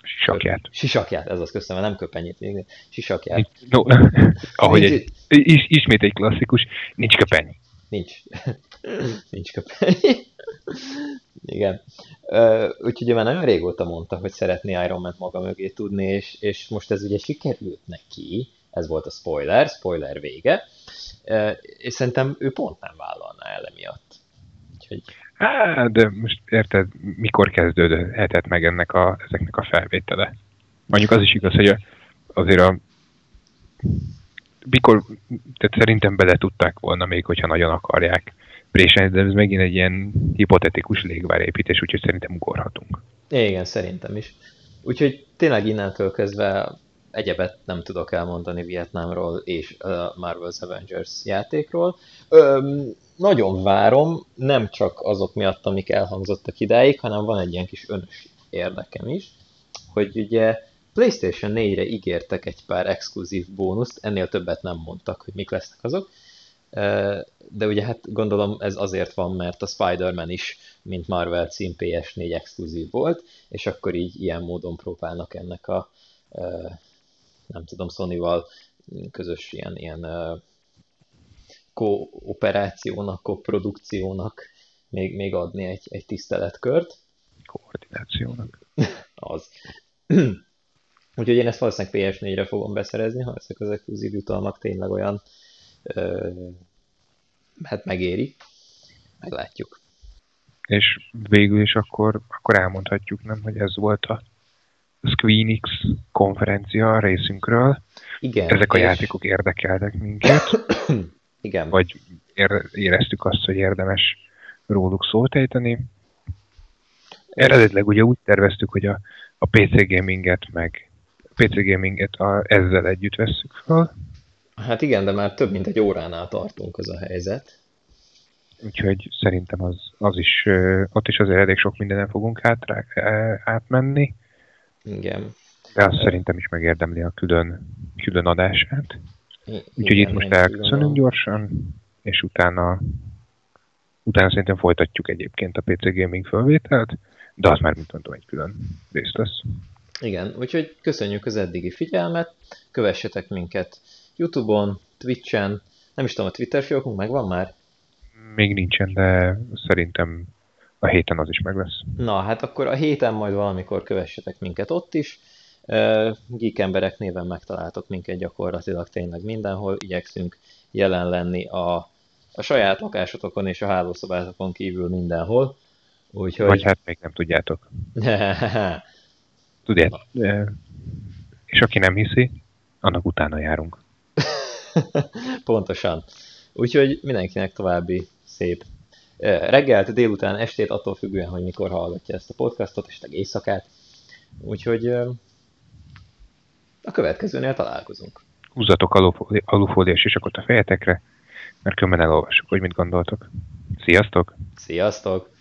Sisakját. Sisakját, ez az köszönöm, nem köpenyét. Sisakját. No, [laughs] ahogy egy, is, ismét egy klasszikus, nincs köpeny. Nincs. [laughs] nincs köpeny. Igen. Úgyhogy ő már nagyon régóta mondta, hogy szeretné Iron Man maga mögé tudni, és, és most ez ugye sikerült neki, ez volt a spoiler, spoiler vége, és szerintem ő pont nem vállalná el emiatt. Úgyhogy... Á, de most érted, mikor kezdődhetett meg ennek a, ezeknek a felvétele? Mondjuk az is igaz, hogy azért a mikor, tehát szerintem bele tudták volna még, hogyha nagyon akarják préselni, de ez megint egy ilyen hipotetikus légvárépítés, úgyhogy szerintem ugorhatunk. Igen, szerintem is. Úgyhogy tényleg innentől kezdve egyebet nem tudok elmondani Vietnámról és a Marvel's Avengers játékról. Öm, nagyon várom, nem csak azok miatt, amik elhangzottak idáig, hanem van egy ilyen kis önös érdekem is, hogy ugye PlayStation 4-re ígértek egy pár exkluzív bónuszt, ennél többet nem mondtak, hogy mik lesznek azok, de ugye hát gondolom ez azért van, mert a Spider-Man is, mint Marvel cím PS4 exkluzív volt, és akkor így ilyen módon próbálnak ennek a nem tudom, Sony-val közös ilyen, ilyen kooperációnak, koprodukciónak még, még adni egy, egy tiszteletkört. Koordinációnak. [laughs] az. Úgyhogy én ezt valószínűleg PS4-re fogom beszerezni, ha ezek az exkluzív jutalmak tényleg olyan hát megéri. Meglátjuk. És végül is akkor, akkor elmondhatjuk, nem, hogy ez volt a Squeenix konferencia részünkről. Igen. Ezek a és... játékok érdekeltek minket. [coughs] Igen. Vagy éreztük azt, hogy érdemes róluk szót ejteni. Eredetileg ugye úgy terveztük, hogy a, a PC gaminget meg PC gaminget a, ezzel együtt vesszük fel. Hát igen, de már több mint egy óránál tartunk az a helyzet. Úgyhogy szerintem az, az is, ott is azért elég sok mindenen fogunk át, átmenni. Igen. De azt szerintem is megérdemli a külön, külön adását. Úgyhogy itt most elköszönünk gyorsan, és utána, utána szerintem folytatjuk egyébként a PC Gaming fölvételt, de az már, mint mondtam, egy külön részt lesz. Igen, úgyhogy köszönjük az eddigi figyelmet, kövessetek minket Youtube-on, Twitch-en, nem is tudom, a Twitter fiókunk megvan már? Még nincsen, de szerintem a héten az is meg lesz. Na, hát akkor a héten majd valamikor kövessetek minket ott is. Geek emberek néven megtaláltok minket gyakorlatilag tényleg mindenhol. Igyekszünk jelen lenni a, a saját lakásotokon és a hálószobátokon kívül mindenhol. Úgyhogy... Vagy hát még nem tudjátok. [laughs] Tudjátok. És aki nem hiszi, annak utána járunk. [laughs] Pontosan. Úgyhogy mindenkinek további szép reggelt, délután, estét, attól függően, hogy mikor hallgatja ezt a podcastot, és éjszakát. Úgyhogy a következőnél találkozunk. Húzzatok alufóliás is a fejetekre, mert különben elolvassuk, hogy mit gondoltok. Sziasztok! Sziasztok!